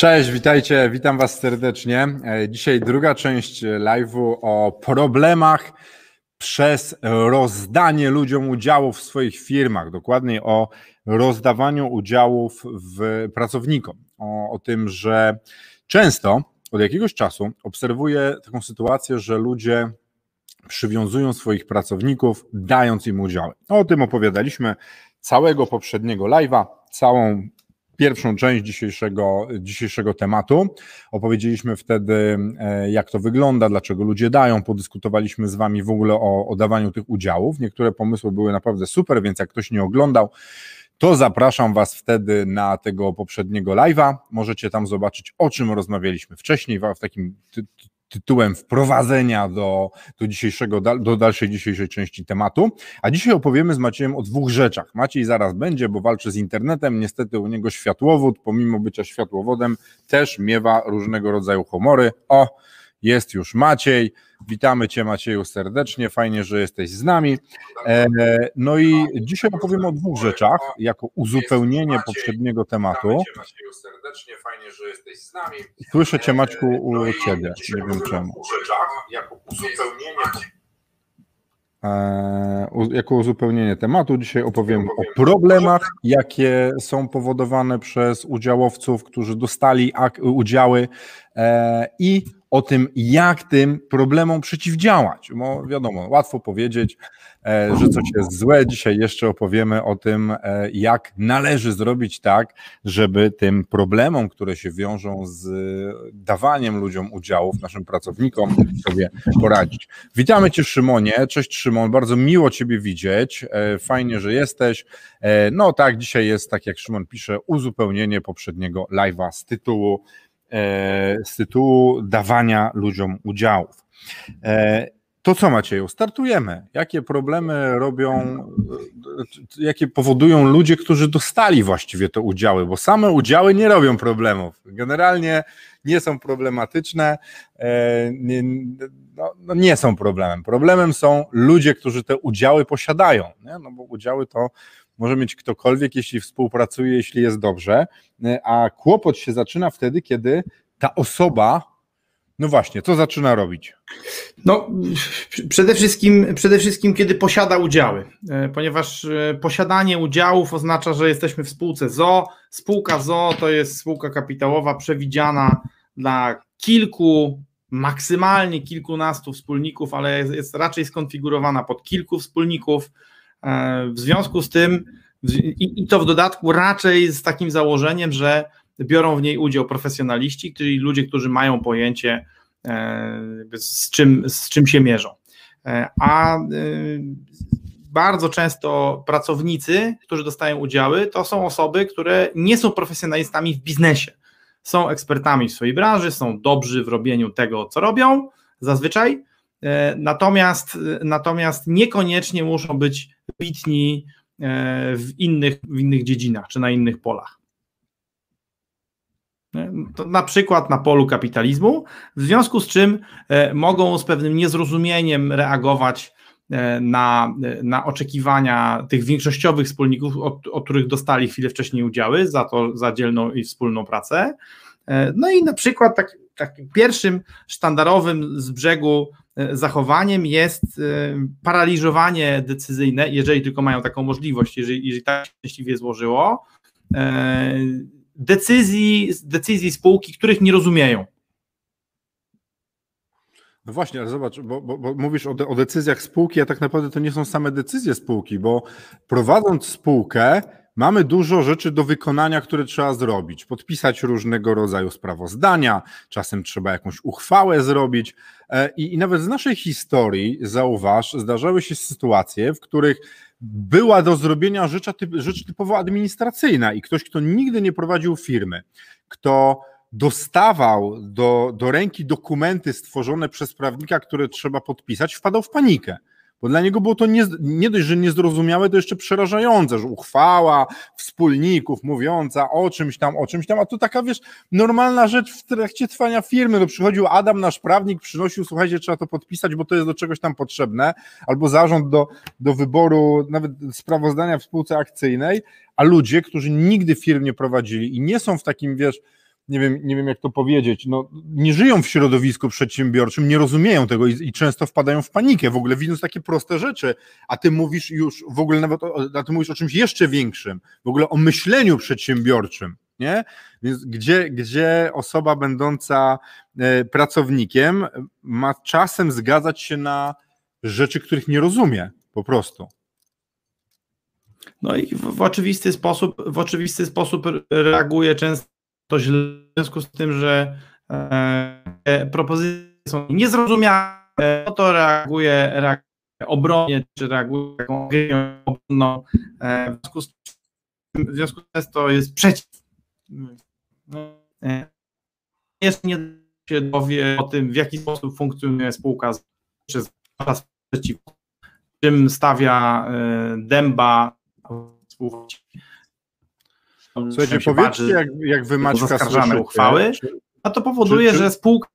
Cześć, witajcie, witam Was serdecznie. E, Dzisiaj druga część live'u o problemach przez rozdanie ludziom udziałów w swoich firmach, dokładniej o rozdawaniu udziałów w pracownikom. O, o tym, że często od jakiegoś czasu obserwuję taką sytuację, że ludzie przywiązują swoich pracowników, dając im udziały. O tym opowiadaliśmy całego poprzedniego live'a, całą pierwszą część dzisiejszego, dzisiejszego tematu. Opowiedzieliśmy wtedy, e, jak to wygląda, dlaczego ludzie dają, podyskutowaliśmy z Wami w ogóle o, o dawaniu tych udziałów. Niektóre pomysły były naprawdę super, więc jak ktoś nie oglądał, to zapraszam Was wtedy na tego poprzedniego live'a. Możecie tam zobaczyć, o czym rozmawialiśmy wcześniej, w takim tytułem wprowadzenia do, do, dzisiejszego, do dalszej dzisiejszej części tematu. A dzisiaj opowiemy z Maciejem o dwóch rzeczach. Maciej zaraz będzie, bo walczy z internetem. Niestety u niego światłowód, pomimo bycia światłowodem, też miewa różnego rodzaju humory. O, jest już Maciej. Witamy Cię Macieju serdecznie, fajnie, że jesteś z nami. E, no i dzisiaj opowiem o dwóch rzeczach, jako uzupełnienie poprzedniego tematu. serdecznie, fajnie, że jesteś z nami. Słyszę Cię Maćku u Ciebie, nie wiem czemu. Jako uzupełnienie jako uzupełnienie tematu dzisiaj opowiem o problemach, jakie są powodowane przez udziałowców, którzy dostali udziały e, i o tym, jak tym problemom przeciwdziałać. Bo wiadomo, łatwo powiedzieć, e, że coś jest złe. Dzisiaj jeszcze opowiemy o tym, e, jak należy zrobić tak, żeby tym problemom, które się wiążą z dawaniem ludziom udziałów, naszym pracownikom, sobie poradzić. Witamy Cię, Szymonie. Cześć, Szymon. Bardzo miło Ciebie widzieć. E, fajnie, że jesteś. No tak, dzisiaj jest, tak jak Szymon pisze, uzupełnienie poprzedniego live'a z tytułu z tytułu dawania ludziom udziałów. E, to co Macieju, startujemy. Jakie problemy robią, e, jakie powodują ludzie, którzy dostali właściwie te udziały, bo same udziały nie robią problemów. Generalnie nie są problematyczne, nie, no, no nie są problemem. Problemem są ludzie, którzy te udziały posiadają, nie? no bo udziały to może mieć ktokolwiek, jeśli współpracuje, jeśli jest dobrze, a kłopot się zaczyna wtedy, kiedy ta osoba, no właśnie, co zaczyna robić? No, przede wszystkim, przede wszystkim, kiedy posiada udziały, e, ponieważ e, posiadanie udziałów oznacza, że jesteśmy w spółce ZO. Spółka ZO to jest spółka kapitałowa przewidziana dla kilku, maksymalnie kilkunastu wspólników, ale jest raczej skonfigurowana pod kilku wspólników. E, w związku z tym, i to w dodatku raczej z takim założeniem, że biorą w niej udział profesjonaliści, czyli ludzie, którzy mają pojęcie, e, z czym, z czym się mierzą. E, a bardzo często pracownicy, którzy dostają udziały, to są osoby, które nie są profesjonalistami w biznesie. Są ekspertami w swojej branży, są dobrzy w robieniu tego, co robią zazwyczaj, natomiast, natomiast niekoniecznie muszą być wybitni e, w innych, w innych dziedzinach czy na innych polach. To na przykład na polu kapitalizmu, w związku z czym e, mogą z pewnym niezrozumieniem reagować e, na, na oczekiwania tych większościowych wspólników, od, od których dostali chwilę wcześniej udziały za to, za dzielną i wspólną pracę. No i na przykład tak, takim pierwszym sztandarowym z brzegu E, zachowaniem jest e, paraliżowanie decyzyjne, jeżeli tylko mają taką możliwość, jeżeli, jeżeli tak szczęśliwie złożyło, e, decyzji, decyzji spółki, których nie rozumieją. No właśnie, ale zobacz, bo, bo, bo mówisz o, de, o, decyzjach spółki, a tak naprawdę to nie są same decyzje spółki, bo prowadząc spółkę, Mamy dużo rzeczy do wykonania, które trzeba zrobić. Podpisać różnego rodzaju sprawozdania, czasem trzeba jakąś uchwałę zrobić. E, I, i nawet z naszej historii, zauważ, zdarzały się sytuacje, w których była do zrobienia rzecz, rzecz typowo administracyjna i ktoś, kto nigdy nie prowadził firmy, kto dostawał do, do ręki dokumenty stworzone przez prawnika, które trzeba podpisać, wpadał w panikę. Bo dla niego było to nie, nie dość, że niezrozumiałe, to jeszcze przerażające, że uchwała wspólników mówiąca o czymś tam, o czymś tam, a to taka, wiesz, normalna rzecz w trakcie trwania firmy. No przychodził Adam, nasz prawnik, przynosił, słuchajcie, trzeba to podpisać, bo to jest do czegoś tam potrzebne, albo zarząd do, do wyboru nawet sprawozdania w spółce akcyjnej, a ludzie, którzy nigdy firm nie prowadzili i nie są w takim, wiesz, nie wiem, nie wiem jak to powiedzieć, no, nie żyją w środowisku przedsiębiorczym, nie rozumieją tego i, i, często wpadają w panikę, w ogóle widząc takie proste rzeczy, a ty mówisz już w ogóle nawet, o, a ty mówisz o czymś jeszcze większym, w ogóle o myśleniu przedsiębiorczym, nie? Więc gdzie, gdzie osoba będąca e, pracownikiem ma czasem zgadzać się na rzeczy, których nie rozumie po prostu. No i w, w oczywisty sposób, w oczywisty sposób reaguje często to źle w związku z tym, że e, propozycje są niezrozumiałe, no to reaguje, reaguje obronnie, czy reaguje taką obronną, e, w związku z tym to jest przeciw. No, e, jest nie się dowie o tym, w jaki sposób funkcjonuje spółka czy przeciw, czym stawia e, dęba spółki Słuchajcie, powiedzcie, jak, jak wy Maćka słyszycie, uchwały, a to powoduje, czy, czy... że spółka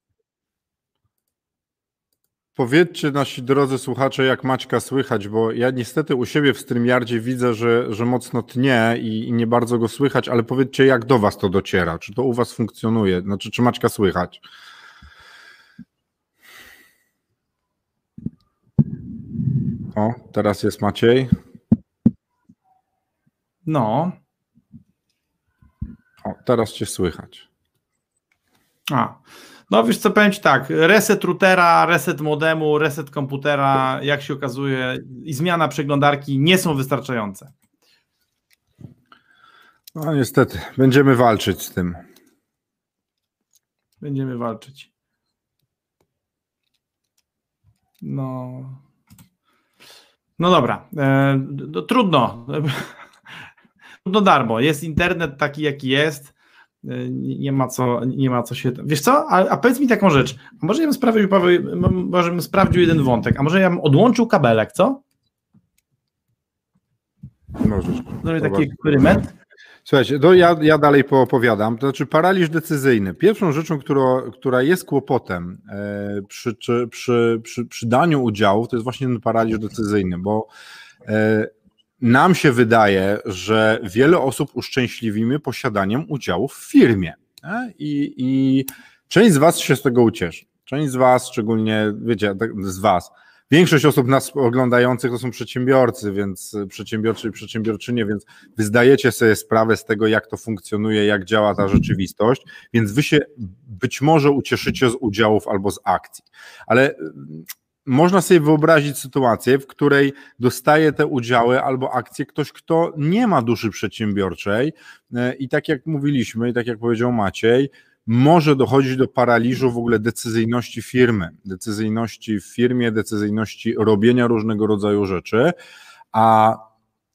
Powiedzcie nasi drodzy słuchacze, jak Maćka słychać, bo ja niestety u siebie w StreamYardzie widzę, że, że mocno tnie i, i, nie bardzo go słychać, ale powiedzcie, jak do was to dociera, czy to u was funkcjonuje, znaczy czy Maćka słychać? O, teraz jest Maciej. No, o, teraz cię słychać. A, no wiesz co, powiem Ci tak, reset routera, reset modemu, reset komputera, jak się okazuje i zmiana przeglądarki nie są wystarczające. No niestety, będziemy walczyć z tym. Będziemy walczyć. No. No dobra. E, no, trudno. no darmo, jest internet taki jaki jest, y, nie ma co, nie ma co się. Wiesz co? A, a powiedz mi taką rzecz. A może ja bym sprawdził, Paweł, może bym sprawdził jeden wątek, a może ja bym odłączył kabelek, co? Możesz. Zrobię taki eksperyment. Słuchajcie, to ja, ja dalej poopowiadam. To znaczy, paraliż decyzyjny. Pierwszą rzeczą, która, która jest kłopotem e, przy, przy, przy, przy, daniu udziału, to jest właśnie ten paraliż decyzyjny, bo e, nam się wydaje, że wiele osób uszczęśliwimy posiadaniem udziału w firmie. I, I część z Was się z tego ucieszy. Część z Was, szczególnie, wiecie, tak, z Was, większość osób nas oglądających to są przedsiębiorcy, więc przedsiębiorcy i przedsiębiorczynie, więc wy zdajecie sobie sprawę z tego, jak to funkcjonuje, jak działa ta rzeczywistość, więc wy się być może ucieszycie z udziałów albo z akcji. Ale można sobie wyobrazić sytuację, w której dostaje te udziały albo akcje ktoś, kto nie ma duszy przedsiębiorczej. E, i tak jak mówiliśmy, i tak jak powiedział Maciej, może dochodzić do paraliżu w ogóle decyzyjności firmy, decyzyjności w firmie, decyzyjności robienia różnego rodzaju rzeczy, a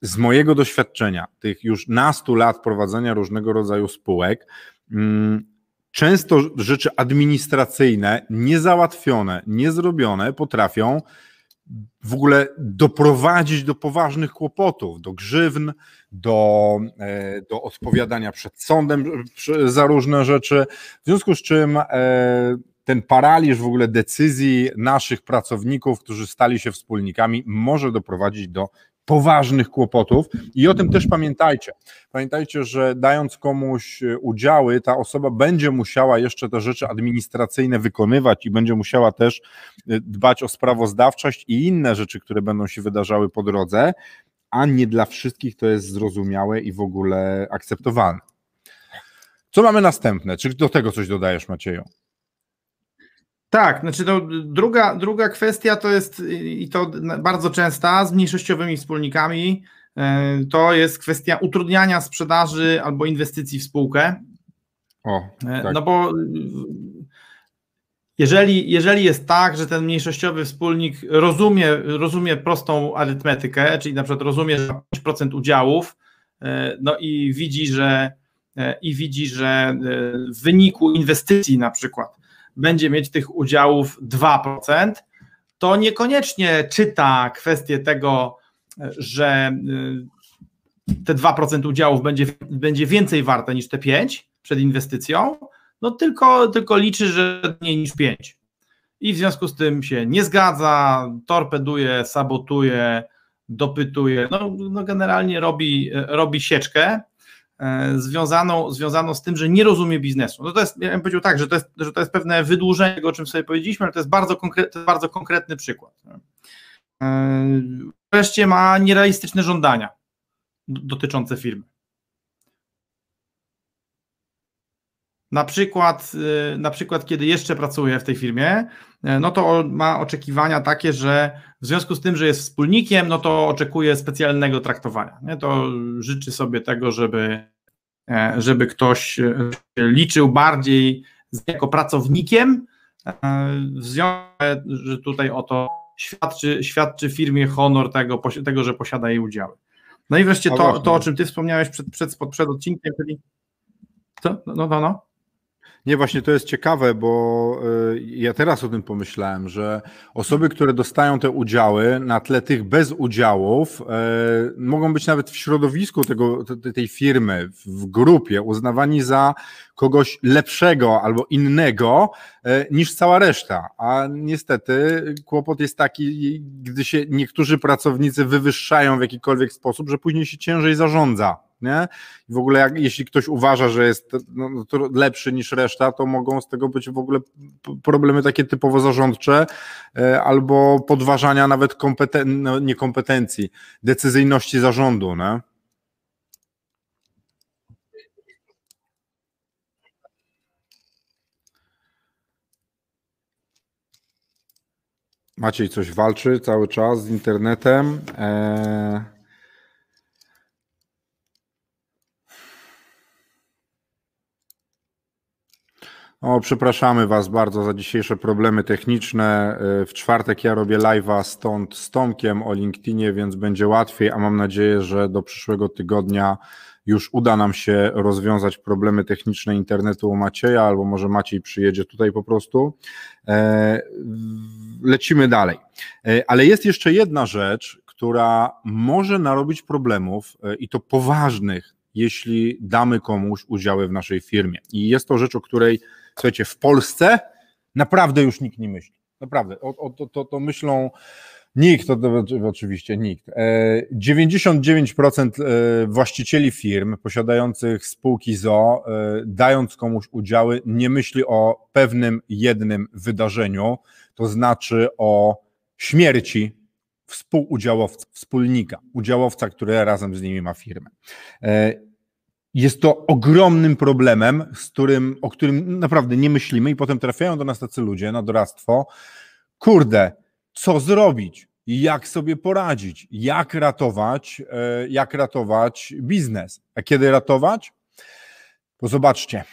z mojego doświadczenia, tych już nastu lat prowadzenia różnego rodzaju spółek, mm, często rzeczy administracyjne, niezałatwione, niezrobione potrafią w ogóle doprowadzić do poważnych kłopotów, do grzywn, do, e, do odpowiadania przed sądem za różne rzeczy. W związku z czym e, ten paraliż w ogóle decyzji naszych pracowników, którzy stali się wspólnikami, może doprowadzić do poważnych kłopotów i o tym też pamiętajcie. Pamiętajcie, że dając komuś e, udziały, ta osoba będzie musiała jeszcze te rzeczy administracyjne wykonywać i będzie musiała też e, dbać o sprawozdawczość i inne rzeczy, które będą się wydarzały po drodze, a nie dla wszystkich to jest zrozumiałe i w ogóle akceptowalne. Co mamy następne? Czy do tego coś dodajesz, Macieju? Tak, znaczy to druga, druga kwestia to jest i to bardzo częsta z mniejszościowymi wspólnikami, e, to jest kwestia utrudniania sprzedaży albo inwestycji w spółkę. O, e, tak. No bo jeżeli, jeżeli jest tak, że ten mniejszościowy wspólnik rozumie, rozumie prostą arytmetykę, czyli na przykład rozumie, że 5% udziałów, e, no i widzi, że i widzi, że w wyniku inwestycji na przykład będzie mieć tych udziałów 2%, to niekoniecznie czyta kwestię tego, że te 2% udziałów będzie, będzie więcej warte niż te 5 przed inwestycją, no tylko, tylko liczy, że mniej niż 5. I w związku z tym się nie zgadza, torpeduje, sabotuje, dopytuje, no, no generalnie robi, robi sieczkę związaną, związaną z tym, że nie rozumie biznesu. No to jest, ja bym powiedział tak, że to jest, że to jest pewne wydłużenie tego, o czym sobie powiedzieliśmy, ale to jest bardzo, konkre, bardzo konkretny przykład. E, wreszcie ma nierealistyczne żądania dotyczące firmy. Na przykład, y, na przykład, kiedy jeszcze pracuje w tej firmie, y, no to ma oczekiwania takie, że w związku z tym, że jest wspólnikiem, no to oczekuje specjalnego traktowania. Nie? To życzy sobie tego, żeby, e, żeby ktoś e, liczył bardziej jako pracownikiem, e, w związku że tutaj oto świadczy, świadczy firmie honor tego, tego, że posiada jej udziały. No i wreszcie to, to o czym ty wspomniałeś przed, przed, przed odcinkiem, czyli co? No, no, no. Nie, właśnie to jest ciekawe, bo y, ja teraz o tym pomyślałem, że osoby, które dostają te udziały na tle tych bez udziałów, y, mogą być nawet w środowisku tego, tej firmy, w grupie, uznawani za kogoś lepszego albo innego y, niż cała reszta. A niestety kłopot jest taki, gdy się niektórzy pracownicy wywyższają w jakikolwiek sposób, że później się ciężej zarządza nie? I w ogóle jak, jeśli ktoś uważa, że jest no, no lepszy niż reszta, to mogą z tego być w ogóle problemy takie typowo zarządcze e, albo podważania nawet kompeten no, niekompetencji, decyzyjności zarządu, nie? Maciej coś walczy cały czas z internetem. Eee... O, przepraszamy Was bardzo za dzisiejsze problemy techniczne. E, w czwartek ja robię live'a stąd z Tomkiem o LinkedInie, więc będzie łatwiej, a mam nadzieję, że do przyszłego tygodnia już uda nam się rozwiązać problemy techniczne internetu u Macieja, albo może Maciej przyjedzie tutaj po prostu. E, lecimy dalej. E, ale jest jeszcze jedna rzecz, która może narobić problemów i to poważnych, jeśli damy komuś udziały w naszej firmie. I jest to rzecz, o której Słuchajcie, w Polsce naprawdę już nikt nie myśli. Naprawdę. O, o, to, to, to myślą nikt, to, to, oczywiście nikt. 99% e, e, właścicieli firm posiadających spółki ZO, e, dając komuś udziały, nie myśli o pewnym jednym wydarzeniu, to znaczy o śmierci współudziałowca, wspólnika, udziałowca, który razem z nimi ma firmę. Jest to ogromnym problemem, z którym, o którym naprawdę nie myślimy, i potem trafiają do nas tacy ludzie na doradztwo. Kurde, co zrobić? Jak sobie poradzić? Jak ratować, e, jak ratować biznes? A kiedy ratować? Bo zobaczcie,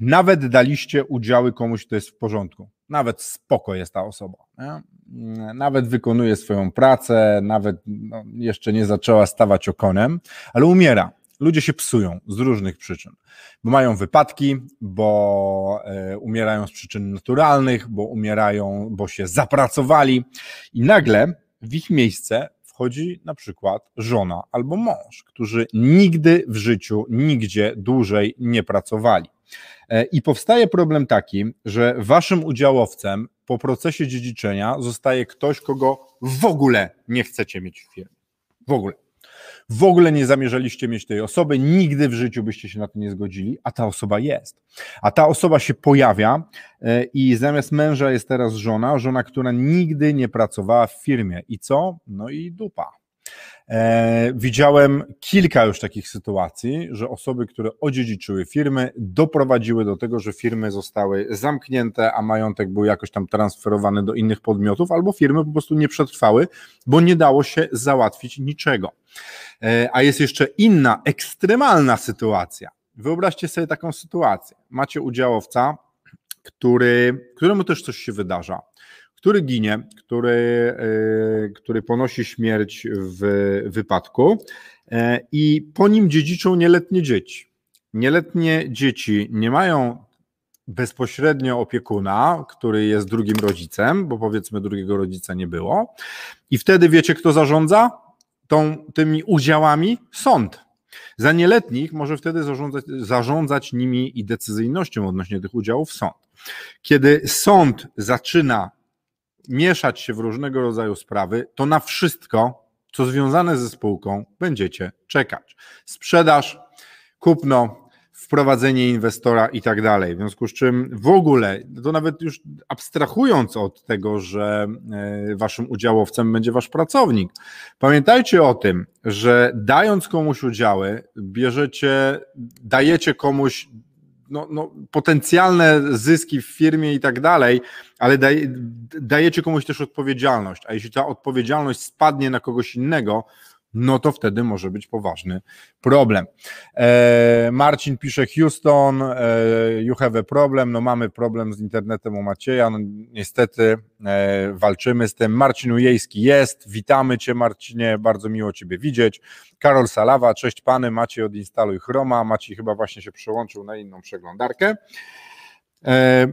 nawet daliście udziały komuś, kto jest w porządku. Nawet spoko jest ta osoba. Nie? Nawet wykonuje swoją pracę, nawet no, jeszcze nie zaczęła stawać okonem, ale umiera ludzie się psują z różnych przyczyn, bo mają wypadki, bo e, umierają z przyczyn naturalnych, bo umierają, bo się zapracowali i nagle w ich miejsce wchodzi na przykład żona albo mąż, którzy nigdy w życiu, nigdzie dłużej nie pracowali. E, I powstaje problem taki, że waszym udziałowcem po procesie dziedziczenia zostaje ktoś, kogo w ogóle nie chcecie mieć w firmie. W ogóle w ogóle nie zamierzaliście mieć tej osoby, nigdy w życiu byście się na to nie zgodzili, a ta osoba jest. A ta osoba się pojawia e, i zamiast męża jest teraz żona, żona, która nigdy nie pracowała w firmie. I co? No i dupa. E, widziałem kilka już takich sytuacji, że osoby, które odziedziczyły firmy, doprowadziły do tego, że firmy zostały zamknięte, a majątek był jakoś tam transferowany do innych podmiotów, albo firmy po prostu nie przetrwały, bo nie dało się załatwić niczego. E, a jest jeszcze inna, ekstremalna sytuacja. Wyobraźcie sobie taką sytuację. Macie udziałowca, który, któremu też coś się wydarza który ginie, który, e, który ponosi śmierć w wypadku e, i po nim dziedziczą nieletnie dzieci. nieletnie dzieci nie mają bezpośrednio opiekuna, który jest drugim rodzicem, bo powiedzmy drugiego rodzica nie było. I wtedy wiecie, kto zarządza tą, tymi udziałami? Sąd. Za nieletnich może wtedy zarządzać, zarządzać nimi i decyzyjnością odnośnie tych udziałów sąd. Kiedy sąd zaczyna mieszać się w różnego rodzaju sprawy, to na wszystko, co związane ze spółką, będziecie czekać. Sprzedaż, kupno, wprowadzenie inwestora i tak dalej. W związku z czym w ogóle, to nawet już abstrahując od tego, że e, waszym udziałowcem będzie wasz pracownik, pamiętajcie o tym, że dając komuś udziały, bierzecie, dajecie komuś no, no, potencjalne zyski w firmie i tak dalej, ale daj, dajecie komuś też odpowiedzialność, a jeśli ta odpowiedzialność spadnie na kogoś innego, no to wtedy może być poważny problem. E, Marcin pisze Houston, e, you have a problem, no mamy problem z internetem u Macieja, no niestety e, walczymy z tym. Marcin Ujejski jest, witamy Cię Marcinie, bardzo miło Ciebie widzieć. Karol Salawa, cześć Pany, Maciej odinstaluj Chroma, Maciej chyba właśnie się przełączył na inną przeglądarkę. E,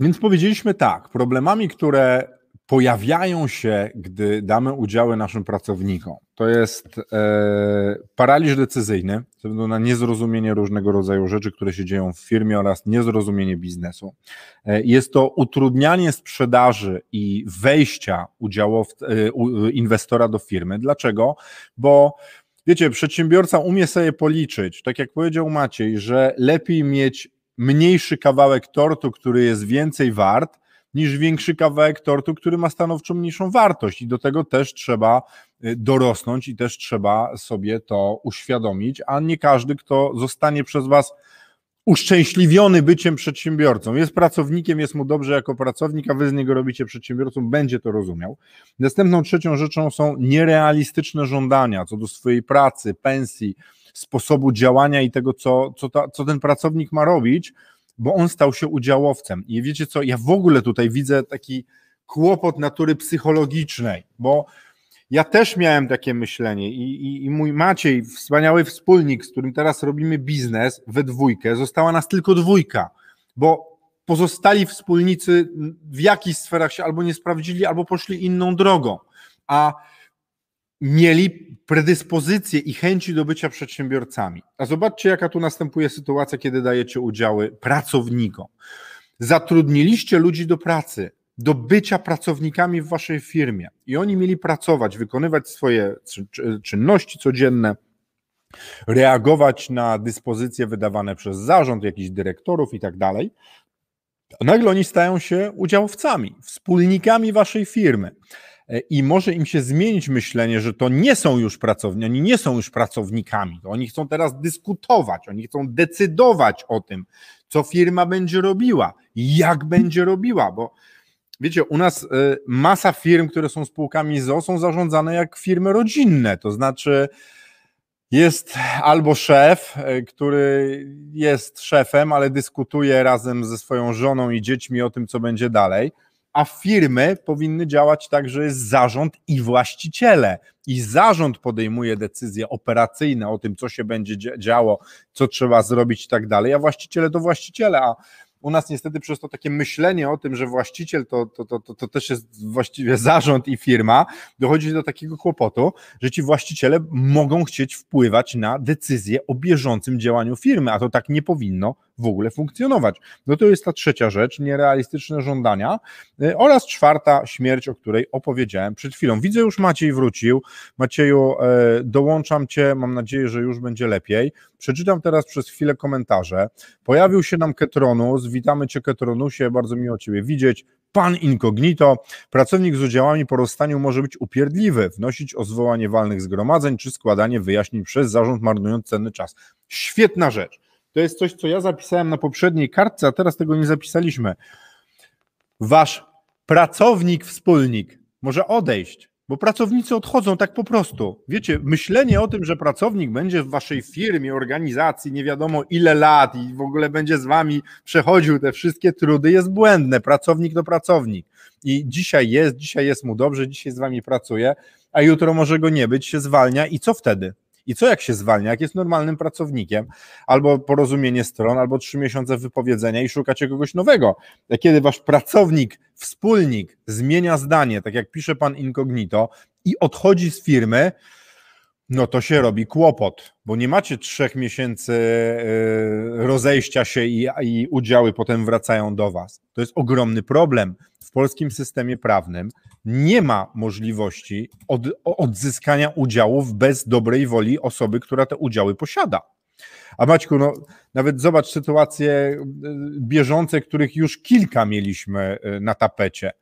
więc powiedzieliśmy tak, problemami, które pojawiają się, gdy damy udziały naszym pracownikom. To jest e, paraliż decyzyjny, ze względu na niezrozumienie różnego rodzaju rzeczy, które się dzieją w firmie oraz niezrozumienie biznesu. E, jest to utrudnianie sprzedaży i wejścia udziałow, e, inwestora do firmy. Dlaczego? Bo wiecie, przedsiębiorca umie sobie policzyć, tak jak powiedział Maciej, że lepiej mieć mniejszy kawałek tortu, który jest więcej wart, niż większy kawałek tortu, który ma stanowczo mniejszą wartość. I do tego też trzeba y, dorosnąć i też trzeba sobie to uświadomić, a nie każdy, kto zostanie przez Was uszczęśliwiony byciem przedsiębiorcą, jest pracownikiem, jest mu dobrze jako pracownik, a wy z niego robicie przedsiębiorcą, będzie to rozumiał. Następną trzecią rzeczą są nierealistyczne żądania co do swojej pracy, pensji, sposobu działania i tego, co, co, ta, co ten pracownik ma robić, bo on stał się udziałowcem. I wiecie co, ja w ogóle tutaj widzę taki kłopot natury psychologicznej, bo ja też miałem takie myślenie i, i, i, mój Maciej, wspaniały wspólnik, z którym teraz robimy biznes we dwójkę, została nas tylko dwójka, bo pozostali wspólnicy w jakichś sferach się albo nie sprawdzili, albo poszli inną drogą. A mieli predyspozycje i chęci do bycia przedsiębiorcami. A zobaczcie, jaka tu następuje sytuacja, kiedy dajecie udziały pracownikom. Zatrudniliście ludzi do pracy, do bycia pracownikami w waszej firmie i oni mieli pracować, wykonywać swoje czynności codzienne, reagować na dyspozycje wydawane przez zarząd, jakichś dyrektorów i tak dalej. Nagle oni stają się udziałowcami, wspólnikami waszej firmy. E, i może im się zmienić myślenie, że to nie są już pracowni, oni nie są już pracownikami, oni chcą teraz dyskutować, oni chcą decydować o tym, co firma będzie robiła, jak będzie robiła, bo wiecie, u nas e, masa firm, które są spółkami ZO, są zarządzane jak firmy rodzinne, to znaczy jest albo szef, e, który jest szefem, ale dyskutuje razem ze swoją żoną i dziećmi o tym, co będzie dalej a firmy powinny działać tak, że jest zarząd i właściciele. I zarząd podejmuje decyzje operacyjne o tym, co się będzie działo, co trzeba zrobić i tak dalej, a właściciele to właściciele, a u nas niestety przez to takie myślenie o tym, że właściciel to, to, to, to, to też jest właściwie zarząd i firma, dochodzi do takiego kłopotu, że ci właściciele mogą chcieć wpływać na decyzje o bieżącym działaniu firmy, a to tak nie powinno w ogóle funkcjonować. No to jest ta trzecia rzecz, nierealistyczne żądania y, oraz czwarta śmierć, o której opowiedziałem przed chwilą. Widzę już Maciej wrócił. Macieju, e, dołączam Cię, mam nadzieję, że już będzie lepiej. Przeczytam teraz przez chwilę komentarze. Pojawił się nam Ketronus, witamy Cię Ketronusie, bardzo miło Ciebie widzieć. Pan incognito, pracownik z udziałami po rozstaniu może być upierdliwy, wnosić o zwołanie walnych zgromadzeń czy składanie wyjaśnień przez zarząd, marnując cenny czas. Świetna rzecz. To jest coś, co ja zapisałem na poprzedniej kartce, a teraz tego nie zapisaliśmy. Wasz pracownik, wspólnik może odejść, bo pracownicy odchodzą tak po prostu. Wiecie, myślenie o tym, że pracownik będzie w waszej firmie, organizacji nie wiadomo ile lat i w ogóle będzie z wami przechodził te wszystkie trudy jest błędne. Pracownik to pracownik. I dzisiaj jest, dzisiaj jest mu dobrze, dzisiaj z wami pracuje, a jutro może go nie być, się zwalnia i co wtedy? I co jak się zwalnia, jak jest normalnym pracownikiem, albo porozumienie stron, albo trzy miesiące wypowiedzenia i szukacie kogoś nowego. Kiedy wasz pracownik, wspólnik zmienia zdanie, tak jak pisze pan incognito, i odchodzi z firmy, no to się robi kłopot, bo nie macie trzech miesięcy e, rozejścia się i, i udziały potem wracają do was. To jest ogromny problem. W polskim systemie prawnym nie ma możliwości od, odzyskania udziałów bez dobrej woli osoby, która te udziały posiada. A Maćku, no, nawet zobacz sytuacje e, bieżące, których już kilka mieliśmy e, na tapecie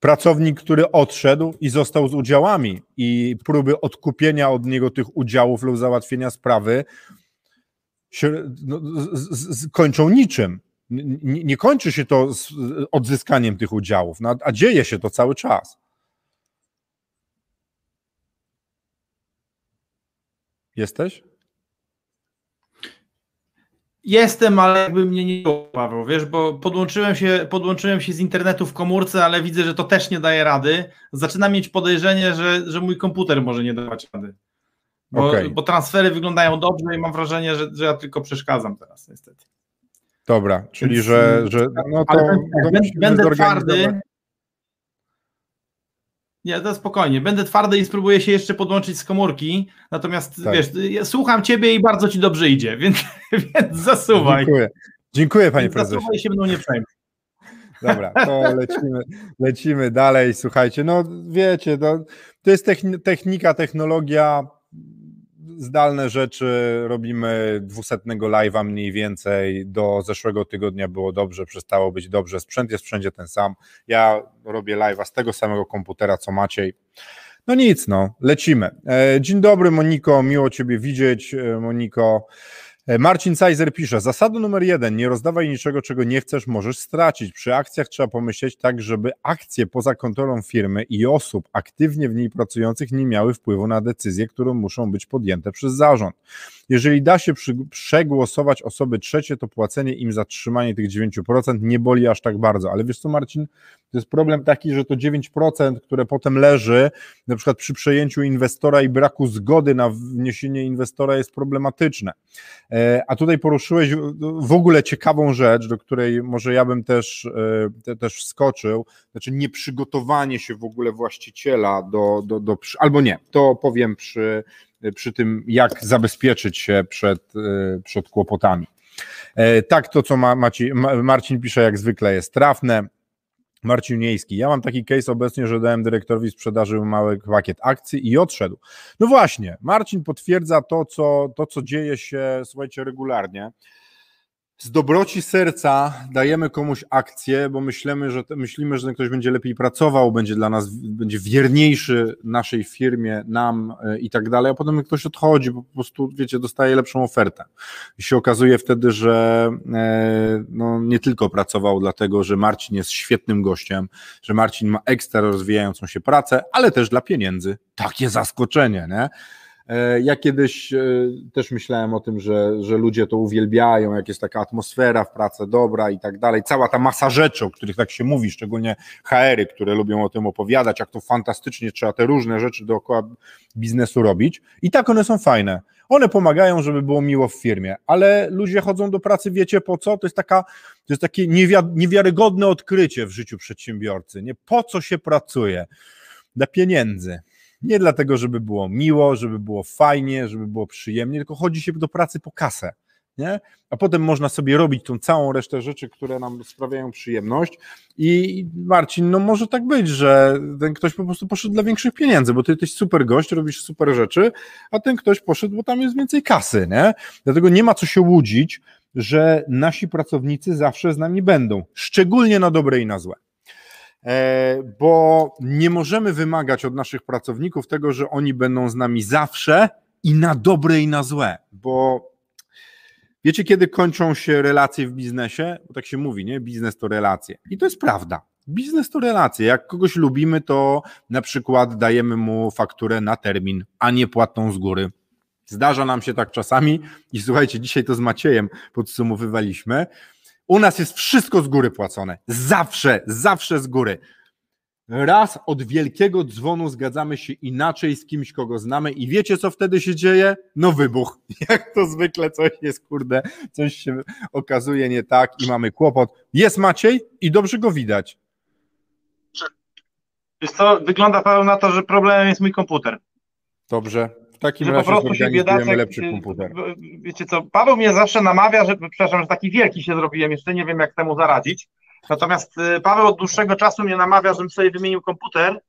pracownik, który odszedł i został z udziałami i próby odkupienia od niego tych udziałów lub załatwienia sprawy się, no, z, z, kończą niczym. Nie, kończy się to z odzyskaniem tych udziałów, no, a dzieje się to cały czas. Jesteś? Jestem, ale jakby mnie nie było, Paweł, wiesz, bo podłączyłem się, podłączyłem się z internetu w komórce, ale widzę, że to też nie daje rady. Zaczynam mieć podejrzenie, że, że mój komputer może nie dawać rady. Bo, okay. bo transfery wyglądają dobrze i mam wrażenie, że, że ja tylko przeszkadzam teraz, niestety. Dobra, czyli Więc, że, że no to, będę, będę twardy, nie, to spokojnie. Będę twardy i spróbuję się jeszcze podłączyć z komórki. Natomiast tak. wiesz, ja słucham ciebie i bardzo ci dobrze idzie, więc, więc zasuwaj. Dziękuję. Dziękuję, panie prezesie. Zasuwaj się mną nie przejmuj. Dobra, to lecimy, lecimy dalej. Słuchajcie, no wiecie, to, to jest technika, technologia zdalne rzeczy robimy dwusetnego live'a mniej więcej. Do zeszłego tygodnia było dobrze, przestało być dobrze. Sprzęt jest wszędzie ten sam. Ja robię live'a z tego samego komputera co Maciej. No nic, no, lecimy. E, dzień dobry, Moniko, miło Ciebie widzieć, e, Moniko. E, Marcin Cajzer pisze, zasada numer jeden, nie rozdawaj niczego, czego nie chcesz, możesz stracić. Przy akcjach trzeba pomyśleć tak, żeby akcje poza kontrolą firmy i osób aktywnie w niej pracujących nie miały wpływu na decyzje, które muszą być podjęte przez zarząd. Jeżeli da się przy, przegłosować osoby trzecie, to płacenie im za trzymanie tych 9% nie boli aż tak bardzo. Ale wiesz co, Marcin, to jest problem taki, że to 9%, które potem leży, na przykład przy przejęciu inwestora i braku zgody na wniesienie inwestora jest problematyczne. E, a tutaj poruszyłeś w ogóle ciekawą rzecz, do której może ja bym też, e, też wskoczył, znaczy nieprzygotowanie się w ogóle właściciela do, do, do albo nie, to powiem przy, przy tym, jak zabezpieczyć się przed, e, przed kłopotami. Tak, to co Maciej, Marcin pisze, jak zwykle jest trafne. Marcin Miejski. Ja mam taki case obecnie, że dałem dyrektorowi sprzedaży mały pakiet akcji i odszedł. No właśnie, Marcin potwierdza to, co, to, co dzieje się, słuchajcie, regularnie z dobroci serca dajemy komuś akcję, bo myślimy, że myślimy, że ktoś będzie lepiej pracował, będzie dla nas, będzie wierniejszy naszej firmie, nam e, i tak dalej, a potem ktoś odchodzi, po prostu, wiecie, dostaje lepszą ofertę. I się okazuje wtedy, że e, no, nie tylko pracował dlatego, że Marcin jest świetnym gościem, że Marcin ma ekstra rozwijającą się pracę, ale też dla pieniędzy. Takie zaskoczenie, nie? E, ja kiedyś e, też myślałem o tym, że, że ludzie to uwielbiają, jak jest taka atmosfera w pracy dobra i tak dalej. Cała ta masa rzeczy, o których tak się mówi, szczególnie HR-y, które lubią o tym opowiadać, jak to fantastycznie trzeba te różne rzeczy dookoła biznesu robić. I tak one są fajne. One pomagają, żeby było miło w firmie, ale ludzie chodzą do pracy, wiecie po co? To jest taka, to jest takie niewiarygodne odkrycie w życiu przedsiębiorcy. Nie po co się pracuje? Dla pieniędzy. Nie dlatego, żeby było miło, żeby było fajnie, żeby było przyjemnie, tylko chodzi się do pracy po kasę. Nie? A potem można sobie robić tą całą resztę rzeczy, które nam sprawiają przyjemność. I Marcin, no może tak być, że ten ktoś po prostu poszedł dla większych pieniędzy, bo ty jesteś super gość, robisz super rzeczy, a ten ktoś poszedł, bo tam jest więcej kasy. Nie? Dlatego nie ma co się łudzić, że nasi pracownicy zawsze z nami będą, szczególnie na dobre i na złe. E, bo nie możemy wymagać od naszych pracowników tego, że oni będą z nami zawsze i na dobre i na złe, bo wiecie, kiedy kończą się relacje w biznesie? Bo tak się mówi, nie? Biznes to relacje. I to jest prawda. Biznes to relacje. Jak kogoś lubimy, to na przykład dajemy mu fakturę na termin, a nie płatną z góry. Zdarza nam się tak czasami i słuchajcie, dzisiaj to z Maciejem podsumowywaliśmy, u nas jest wszystko z góry płacone. Zawsze, zawsze z góry. raz od wielkiego dzwonu zgadzamy się inaczej z kimś, kogo znamy i wiecie, co wtedy się dzieje? No wybuch. Jak to zwykle coś jest, kurde, coś się okazuje nie tak i mamy kłopot. Jest Maciej i dobrze go widać. Wiesz co, wygląda Paweł na to, że problemem jest mój komputer. Dobrze. W takim Że po razie prostu się biedacek, lepszy y, komputer. Wiecie co, Paweł mnie zawsze namawia, że, przepraszam, że taki wielki się zrobiłem, jeszcze nie wiem jak temu zaradzić. Natomiast y, Paweł od dłuższego czasu mnie namawia, żebym sobie wymienił komputer,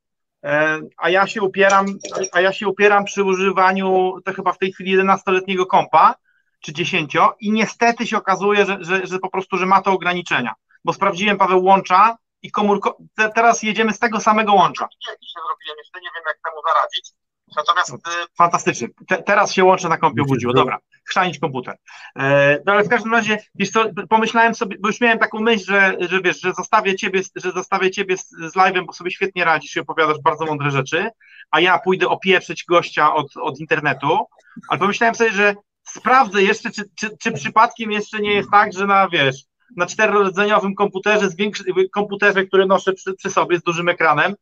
e, a ja się upieram, a ja się upieram przy używaniu, to chyba w tej chwili 11-letniego kompa, czy 10 i niestety się okazuje, że, że, że po prostu, że ma to ograniczenia, bo sprawdziłem Paweł łącza i komórko, te, teraz jedziemy z tego samego łącza. Wielki się zrobiłem, jeszcze nie wiem jak temu zaradzić. Natomiast y, fantastycznie. Te, teraz się łącze na kompie obudziło. Dobra, chrzanić komputer. E, no ale w każdym razie, wiesz co, pomyślałem sobie, bo już miałem taką myśl, że, że wiesz, że zostawię ciebie, że zostawię ciebie z, z live'em, bo sobie świetnie radzisz i opowiadasz bardzo mądre rzeczy, a ja pójdę opieprzyć gościa od, od internetu, ale pomyślałem sobie, że sprawdzę jeszcze, czy, czy, czy przypadkiem jeszcze nie jest tak, że na, wiesz, na czterorodzeniowym komputerze, z większy, komputerze, który noszę przy, przy sobie z dużym ekranem,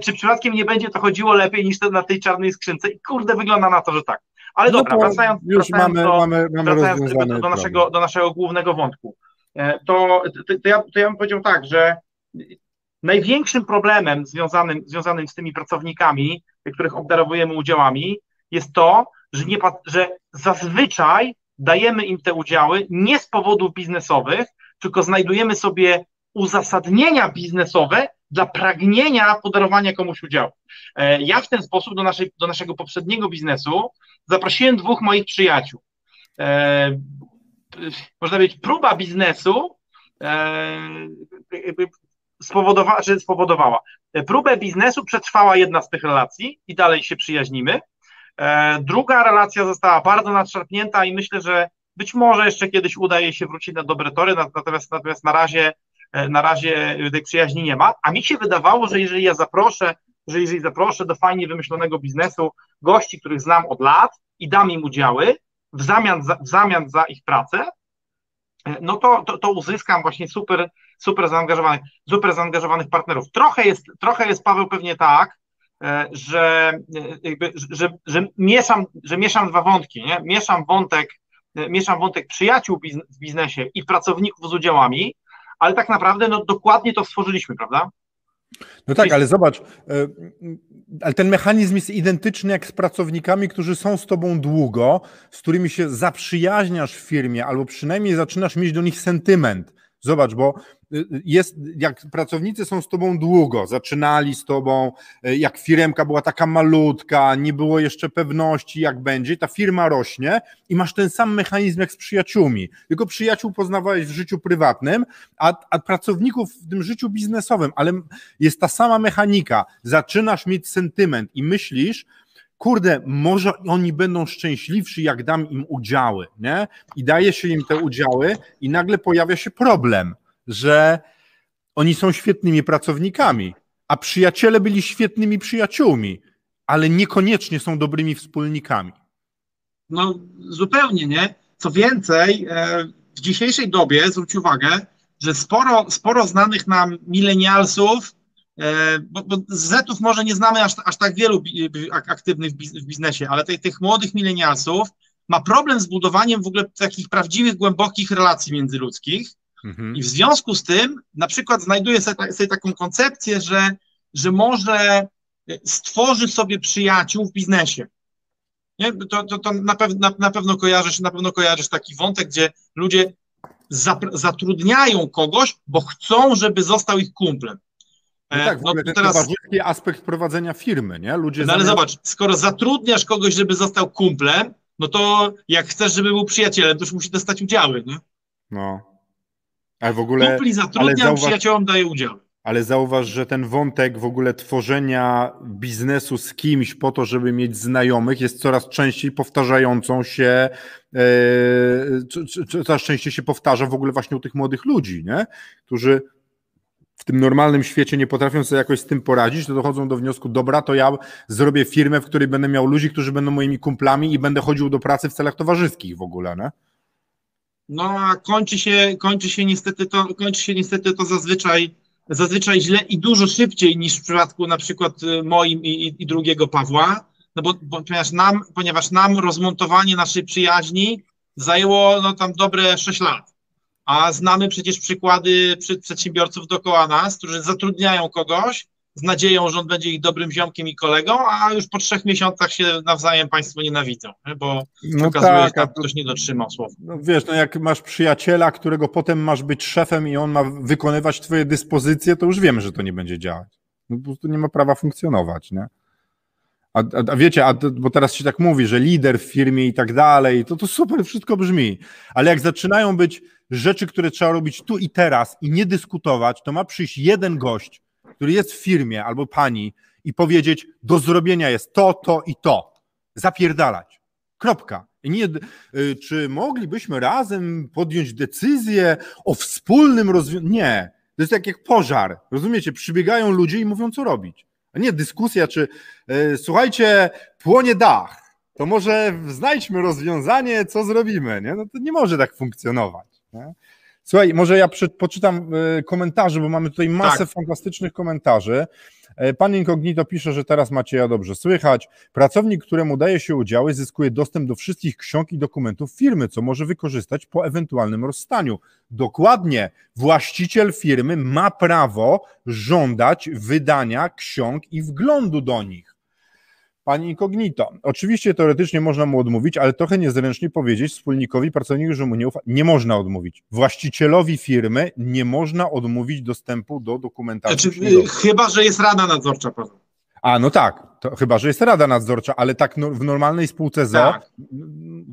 czy przypadkiem nie będzie to chodziło lepiej niż to na tej czarnej skrzynce? I kurde, wygląda na to, że tak. Ale No dobra, wracając, wracając mamy, do, mamy, mamy wracając do, naszego, do naszego głównego wątku, e, to, to, to, ja, to ja bym powiedział tak, że największym problemem związanym, związanym z tymi pracownikami, których obdarowujemy udziałami, jest to, że, nie, że zazwyczaj dajemy im te udziały nie z powodów biznesowych, tylko znajdujemy sobie uzasadnienia biznesowe dla pragnienia podarowania komuś udziału. E, Ja w ten sposób do, naszej, do naszego poprzedniego biznesu zaprosiłem dwóch moich przyjaciół. E, można powiedzieć, próba biznesu e, jakby spowodowała, czy spowodowała. Próbę biznesu przetrwała jedna z tych relacji i dalej się przyjaźnimy. Druga relacja została bardzo nadszarpnięta i myślę, że być może jeszcze kiedyś uda jej się wrócić na dobre tory, natomiast, natomiast na razie na razie tej przyjaźni nie ma, a mi się wydawało, że jeżeli ja zaproszę, że jeżeli zaproszę do fajnie wymyślonego biznesu gości, których znam od lat i dam im udziały w zamian za, w zamian za ich pracę, e, no to, to, to uzyskam właśnie super, super zaangażowanych, super zaangażowanych partnerów. Trochę jest, trochę jest Paweł pewnie tak, e, że, e, jakby, że, że, mieszam, że mieszam dwa wątki, nie? Mieszam wątek, e, mieszam wątek przyjaciół w biznesie i pracowników z udziałami, ale tak naprawdę no, dokładnie to stworzyliśmy, prawda? No tak, ale zobacz, e, ale ten mechanizm jest identyczny jak z pracownikami, którzy są z tobą długo, z którymi się zaprzyjaźniasz w firmie, albo przynajmniej zaczynasz mieć do nich sentyment. Zobacz, bo y, jest, jak pracownicy są z tobą długo, zaczynali z tobą, y, jak firmka była taka malutka, nie było jeszcze pewności, jak będzie, ta firma rośnie i masz ten sam mechanizm jak z przyjaciółmi. Tylko przyjaciół poznawałeś w życiu prywatnym, a, a pracowników w tym życiu biznesowym, ale jest ta sama mechanika. Zaczynasz mieć sentyment i myślisz, kurde, może oni będą szczęśliwsi, jak dam im udziały, nie? I daje się im te udziały i nagle pojawia się problem, że oni są świetnymi pracownikami, a przyjaciele byli świetnymi przyjaciółmi, ale niekoniecznie są dobrymi wspólnikami. No zupełnie nie. Co więcej, e, w dzisiejszej dobie zwróć uwagę, że sporo, sporo znanych nam milenialsów, bo, bo Zetów może nie znamy aż, aż tak wielu bi- aktywnych w biz- w biznesie, ale tych, tych młodych milenialsów ma problem z budowaniem w ogóle takich prawdziwych, głębokich relacji międzyludzkich. Mhm. I w związku z tym na przykład znajduje sobie, sobie taką koncepcję, że, że może stworzy sobie przyjaciół w biznesie. Nie? To, to, to na, pew, na, na pewno kojarzysz, na pewno kojarzysz taki wątek, gdzie ludzie zapr- zatrudniają kogoś, bo chcą, żeby został ich kumplem. No E, tak, w to ten teraz, towarzyski aspekt prowadzenia firmy, nie? Ludzie no ale zamiast- zobacz, skoro zatrudniasz kogoś, żeby został kumplem, no to jak chcesz, żeby był przyjacielem, to już musi dostać udziały. Nie? No. Ale w ogóle... Kumpli zatrudniam, zauważ- przyjaciołom daje udziały. Ale zauważ, że ten wątek w ogóle tworzenia biznesu z kimś po to, żeby mieć znajomych, jest coraz częściej powtarzającą się, co- coraz częściej się powtarza w ogóle właśnie u tych młodych ludzi, nie? którzy w tym normalnym świecie nie potrafią sobie jakoś z tym poradzić, to dochodzą do wniosku, dobra, to ja zrobię firmę, w której będę miał ludzi, którzy będą moimi kumplami i będę chodził do pracy w celach towarzyskich w ogóle, nie? No a kończy się, kończy się niestety to, kończy się niestety to zazwyczaj zazwyczaj źle i dużo szybciej niż w przypadku na przykład moim i, i drugiego Pawła, no bo, bo, ponieważ, nam, ponieważ nam rozmontowanie naszej przyjaźni zajęło no, tam dobre 6 lat. A znamy przecież przykłady przedsiębiorców dookoła nas, którzy zatrudniają kogoś z nadzieją, że on będzie ich dobrym ziomkiem i kolegą, a już po trzech miesiącach się nawzajem państwo nienawidzą, bo no okazuje tak, się, że ktoś nie dotrzymał słowa. No wiesz, no jak masz przyjaciela, którego potem masz być szefem i on ma wykonywać twoje dyspozycje, to już wiemy, że to nie będzie działać. No, po prostu nie ma prawa funkcjonować, nie? A, a, a, wiecie, a, bo teraz się tak mówi, że lider w firmie i tak dalej, to to super wszystko brzmi, ale jak zaczynają być rzeczy, które trzeba robić tu i teraz i nie dyskutować, to ma przyjść jeden gość, który jest w firmie albo pani i powiedzieć, do zrobienia jest to, to i to. Zapierdalać. Kropka. Nie, y, czy moglibyśmy razem podjąć decyzję o wspólnym rozwiązaniu? Nie. To jest tak jak pożar. Rozumiecie? Przybiegają ludzie i mówią, co robić. A nie dyskusja, czy yy, słuchajcie, płonie dach. To może znajdźmy rozwiązanie, co zrobimy. Nie? No to nie może tak funkcjonować. Nie? Słuchaj, może ja poczytam e, komentarze, bo mamy tutaj masę tak. fantastycznych komentarzy. E, pan Incognito pisze, że teraz macie ja dobrze słychać. Pracownik, któremu daje się udziały, zyskuje dostęp do wszystkich ksiąg i dokumentów firmy, co może wykorzystać po ewentualnym rozstaniu. Dokładnie, właściciel firmy ma prawo żądać wydania ksiąg i wglądu do nich. Pani incognito. Oczywiście teoretycznie można mu odmówić, ale trochę niezręcznie powiedzieć wspólnikowi, pracownikowi, że mu nie ufa. Nie można odmówić. Właścicielowi firmy nie można odmówić dostępu do dokumentacji. Znaczy, chyba, że jest rada nadzorcza. A, no tak, to chyba, że jest rada nadzorcza, ale tak no, w normalnej spółce ZO. Tak.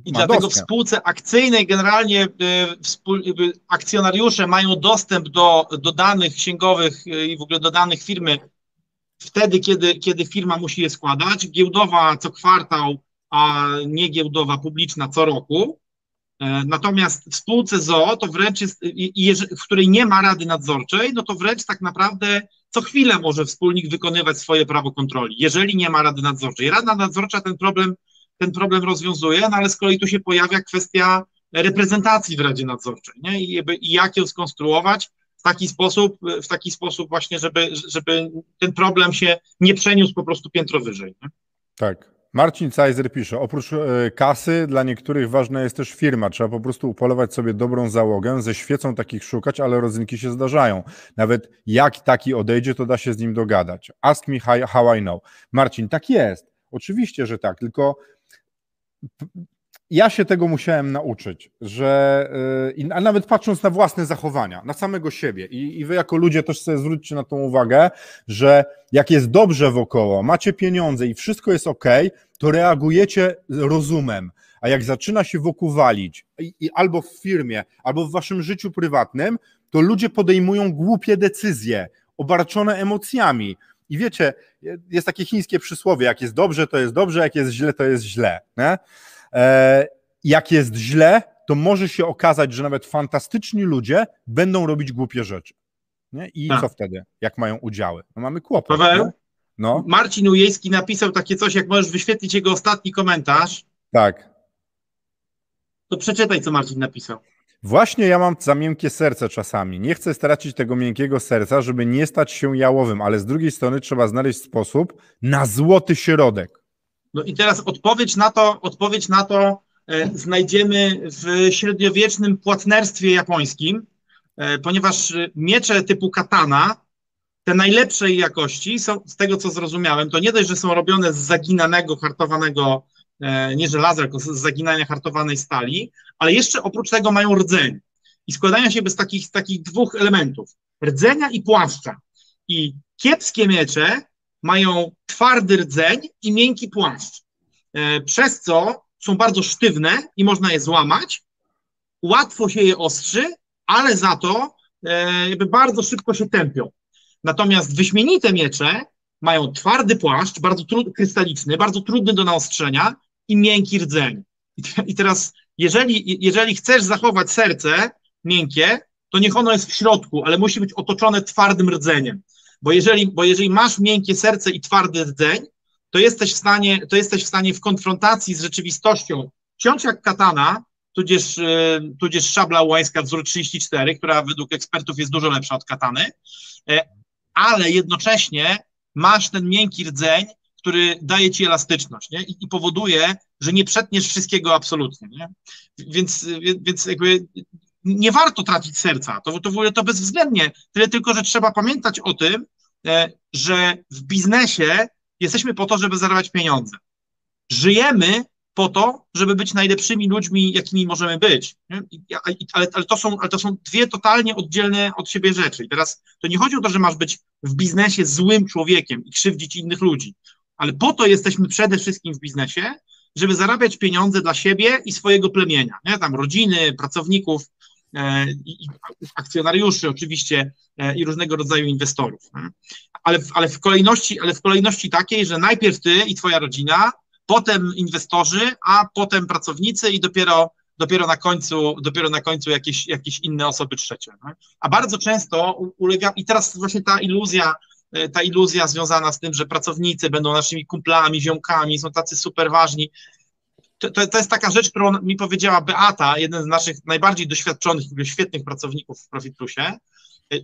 I dlatego dostęp. w spółce akcyjnej generalnie y, y, akcjonariusze mają dostęp do, do danych księgowych y, i w ogóle do danych firmy wtedy, kiedy, kiedy firma musi je składać, giełdowa co kwartał, a nie giełdowa publiczna co roku. E, natomiast w spółce ZO to wręcz jest, w której nie ma rady nadzorczej, no to wręcz tak naprawdę co chwilę może wspólnik wykonywać swoje prawo kontroli, jeżeli nie ma rady nadzorczej. Rada nadzorcza ten problem, ten problem rozwiązuje, no ale z kolei tu się pojawia kwestia reprezentacji w Radzie Nadzorczej nie? I, i jak ją skonstruować, taki sposób, w taki sposób właśnie, żeby, żeby ten problem się nie przeniósł po prostu piętro wyżej. Nie? Tak. Marcin Cajzer pisze, oprócz e, kasy dla niektórych ważna jest też firma. Trzeba po prostu upolować sobie dobrą załogę, ze świecą takich szukać, ale rodzynki się zdarzają. Nawet jak taki odejdzie, to da się z nim dogadać. Ask me how I know. Marcin, tak jest. Oczywiście, że tak, tylko ja się tego musiałem nauczyć, że yy, a nawet patrząc na własne zachowania, na samego siebie i, i wy jako ludzie też sobie zwróćcie na tą uwagę, że jak jest dobrze wokoło, macie pieniądze i wszystko jest ok, to reagujecie rozumem, a jak zaczyna się wokół walić i, i albo w firmie, albo w waszym życiu prywatnym, to ludzie podejmują głupie decyzje, obarczone emocjami. I wiecie, jest takie chińskie przysłowie, jak jest dobrze, to jest dobrze, jak jest źle, to jest źle. Nie? E, jak jest źle, to może się okazać, że nawet fantastyczni ludzie będą robić głupie rzeczy. Nie? I tak. co wtedy, jak mają udziały? No mamy kłopot. Paweł, no. Marcin Ujejski napisał takie coś, jak możesz wyświetlić jego ostatni komentarz. Tak. To przeczytaj, co Marcin napisał. Właśnie ja mam za miękkie serce czasami. Nie chcę stracić tego miękkiego serca, żeby nie stać się jałowym, ale z drugiej strony trzeba znaleźć sposób na złoty środek. No i teraz odpowiedź na to, odpowiedź na to e, znajdziemy w średniowiecznym płatnerstwie japońskim, e, ponieważ miecze typu katana, te najlepszej jakości są, z tego co zrozumiałem, to nie dość, że są robione z zaginanego, hartowanego, e, nie żelaza, tylko z zaginania hartowanej stali, ale jeszcze oprócz tego mają rdzeń. I składają się z takich, z takich dwóch elementów, rdzenia i płaszcza. I kiepskie miecze mają twardy rdzeń i miękki płaszcz, e, przez co są bardzo sztywne i można je złamać, łatwo się je ostrzy, ale za to e, jakby bardzo szybko się tępią. Natomiast wyśmienite miecze mają twardy płaszcz, bardzo trud, krystaliczny, bardzo trudny do naostrzenia i miękki rdzeń. I teraz, jeżeli, jeżeli chcesz zachować serce miękkie, to niech ono jest w środku, ale musi być otoczone twardym rdzeniem. Bo jeżeli, bo jeżeli masz miękkie serce i twardy rdzeń, to jesteś w stanie, to jesteś w stanie w konfrontacji z rzeczywistością ciąć jak katana tudzież, e, tudzież szabla łańska wzór 34, która według ekspertów jest dużo lepsza od katany, e, ale jednocześnie masz ten miękki rdzeń, który daje ci elastyczność nie? I, I, powoduje, że nie przetniesz wszystkiego absolutnie. Nie? Więc, więc jakby nie warto tracić serca, to, to w ogóle to bezwzględnie, tyle tylko, że trzeba pamiętać o tym, e, że w biznesie jesteśmy po to, żeby zarabiać pieniądze. Żyjemy po to, żeby być najlepszymi ludźmi, jakimi możemy być. Ale, ale, to są, ale to są dwie totalnie oddzielne od siebie rzeczy. I teraz to nie chodzi o to, że masz być w biznesie złym człowiekiem i krzywdzić innych ludzi, ale po to jesteśmy przede wszystkim w biznesie, żeby zarabiać pieniądze dla siebie i swojego plemienia, nie? tam rodziny, pracowników, i akcjonariuszy oczywiście e, i różnego rodzaju inwestorów. Ale, ale, w kolejności, ale w kolejności takiej, że najpierw ty i twoja rodzina, potem inwestorzy, a potem pracownicy i dopiero, dopiero na końcu, dopiero na końcu jakieś, jakieś inne osoby trzecie. A bardzo często ulega, i teraz właśnie ta iluzja, e, ta iluzja związana z tym, że pracownicy będą naszymi kumplami, ziomkami, są tacy super ważni. To, to, jest taka rzecz, którą mi powiedziała Beata, jeden z naszych najbardziej doświadczonych, świetnych pracowników w Profit Plusie.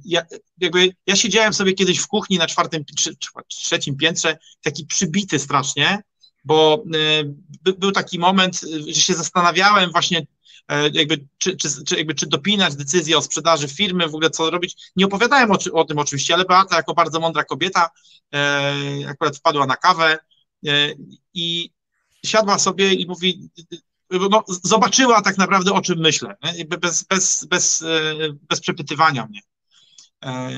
Ja, jakby, ja siedziałem sobie kiedyś w kuchni na czwartym, trzecim piętrze, taki przybity strasznie, bo e, by, był taki moment, że się zastanawiałem właśnie, e, jakby, czy, czy, czy, jakby, czy dopinać decyzję o sprzedaży firmy, w ogóle co robić. Nie opowiadałem o, o tym oczywiście, ale Beata jako bardzo mądra kobieta e, akurat wpadła na kawę i siadła sobie i mówi, no, zobaczyła tak naprawdę o czym myślę? Bez, bez, bez, e, bez przepytywania mnie. E,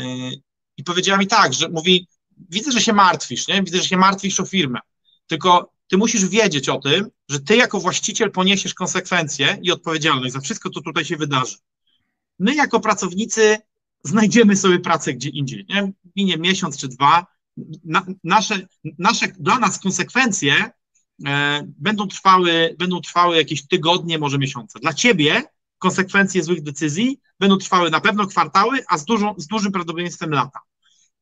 I powiedziała mi tak, że mówi, widzę, że się martwisz, nie? widzę, że się martwisz o firmę, tylko ty musisz wiedzieć o tym, że ty jako właściciel poniesiesz konsekwencje i odpowiedzialność za wszystko, co tutaj się wydarzy. My jako pracownicy znajdziemy sobie pracę gdzie indziej, nie? Minie miesiąc czy dwa, na, nasze, nasze, dla nas konsekwencje będą, trwały, będą trwały jakieś tygodnie, może miesiące. Dla ciebie konsekwencje złych decyzji będą trwały na pewno kwartały, a z, dużą, z dużym prawdopodobieństwem lata.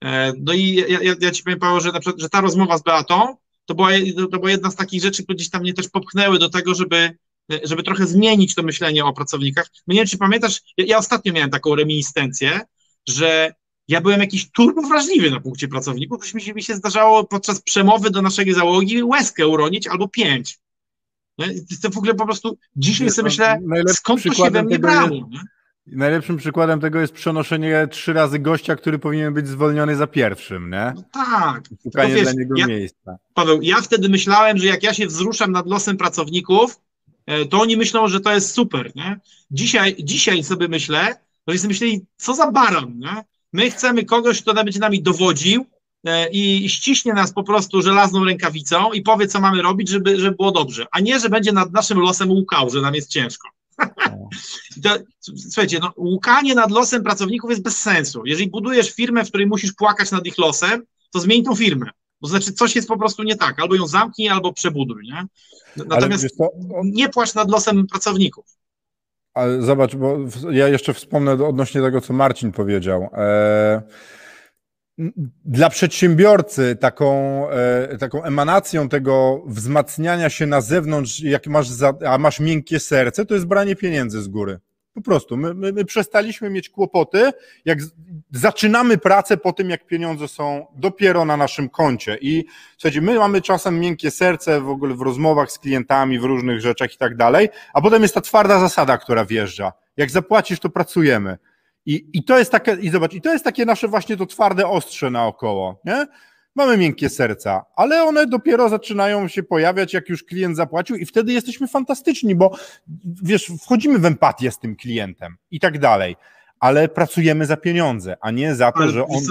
E, no i ja, ja, ja ci powiem, Paweł, że, że ta rozmowa z Beatą to była, to była jedna z takich rzeczy, które gdzieś tam mnie też popchnęły do tego, żeby, żeby trochę zmienić to myślenie o pracownikach. No nie wiem, czy pamiętasz, ja, ja ostatnio miałem taką reminiscencję, że ja byłem jakiś turbo wrażliwy na punkcie pracowników, mi się, mi się zdarzało podczas przemowy do naszej załogi łezkę uronić albo pięć. To w ogóle po prostu dzisiaj sobie myślę, skąd to się we mnie brało. Jest, Najlepszym przykładem tego jest przenoszenie trzy razy gościa, który powinien być zwolniony za pierwszym, nie? No tak. Szukanie wiesz, dla niego ja, miejsca. Paweł, ja wtedy myślałem, że jak ja się wzruszam nad losem pracowników, e, to oni myślą, że to jest super, nie? Dzisiaj, dzisiaj sobie myślę, że sobie myśleli, co za baran, nie? My chcemy kogoś, kto będzie nami dowodził e, i ściśnie nas po prostu żelazną rękawicą i powie, co mamy robić, żeby, żeby było dobrze, a nie, że będzie nad naszym losem łukał, że nam jest ciężko. To, słuchajcie, no, łukanie nad losem pracowników jest bez sensu. Jeżeli budujesz firmę, w której musisz płakać nad ich losem, to zmień tą firmę. To znaczy, coś jest po prostu nie tak. Albo ją zamknij, albo przebuduj. Nie? Natomiast nie płacz nad losem pracowników. Ale zobacz, bo ja jeszcze wspomnę odnośnie tego, co Marcin powiedział. Eee, dla przedsiębiorcy taką, e, taką emanacją tego wzmacniania się na zewnątrz, jak masz, za, a masz miękkie serce, to jest branie pieniędzy z góry. Po prostu. My, my, my przestaliśmy mieć kłopoty, jak zaczynamy pracę po tym, jak pieniądze są dopiero na naszym koncie. I słuchajcie, my mamy czasem miękkie serce w ogóle w rozmowach z klientami, w różnych rzeczach i tak dalej, a potem jest ta twarda zasada, która wjeżdża. Jak zapłacisz, to pracujemy. I, I to jest takie, i zobacz, i to jest takie nasze właśnie to twarde ostrze naokoło, nie? Mamy miękkie serca, ale one dopiero zaczynają się pojawiać, jak już klient zapłacił, i wtedy jesteśmy fantastyczni, bo wiesz, wchodzimy w empatię z tym klientem i tak dalej. Ale pracujemy za pieniądze, a nie za to, że on.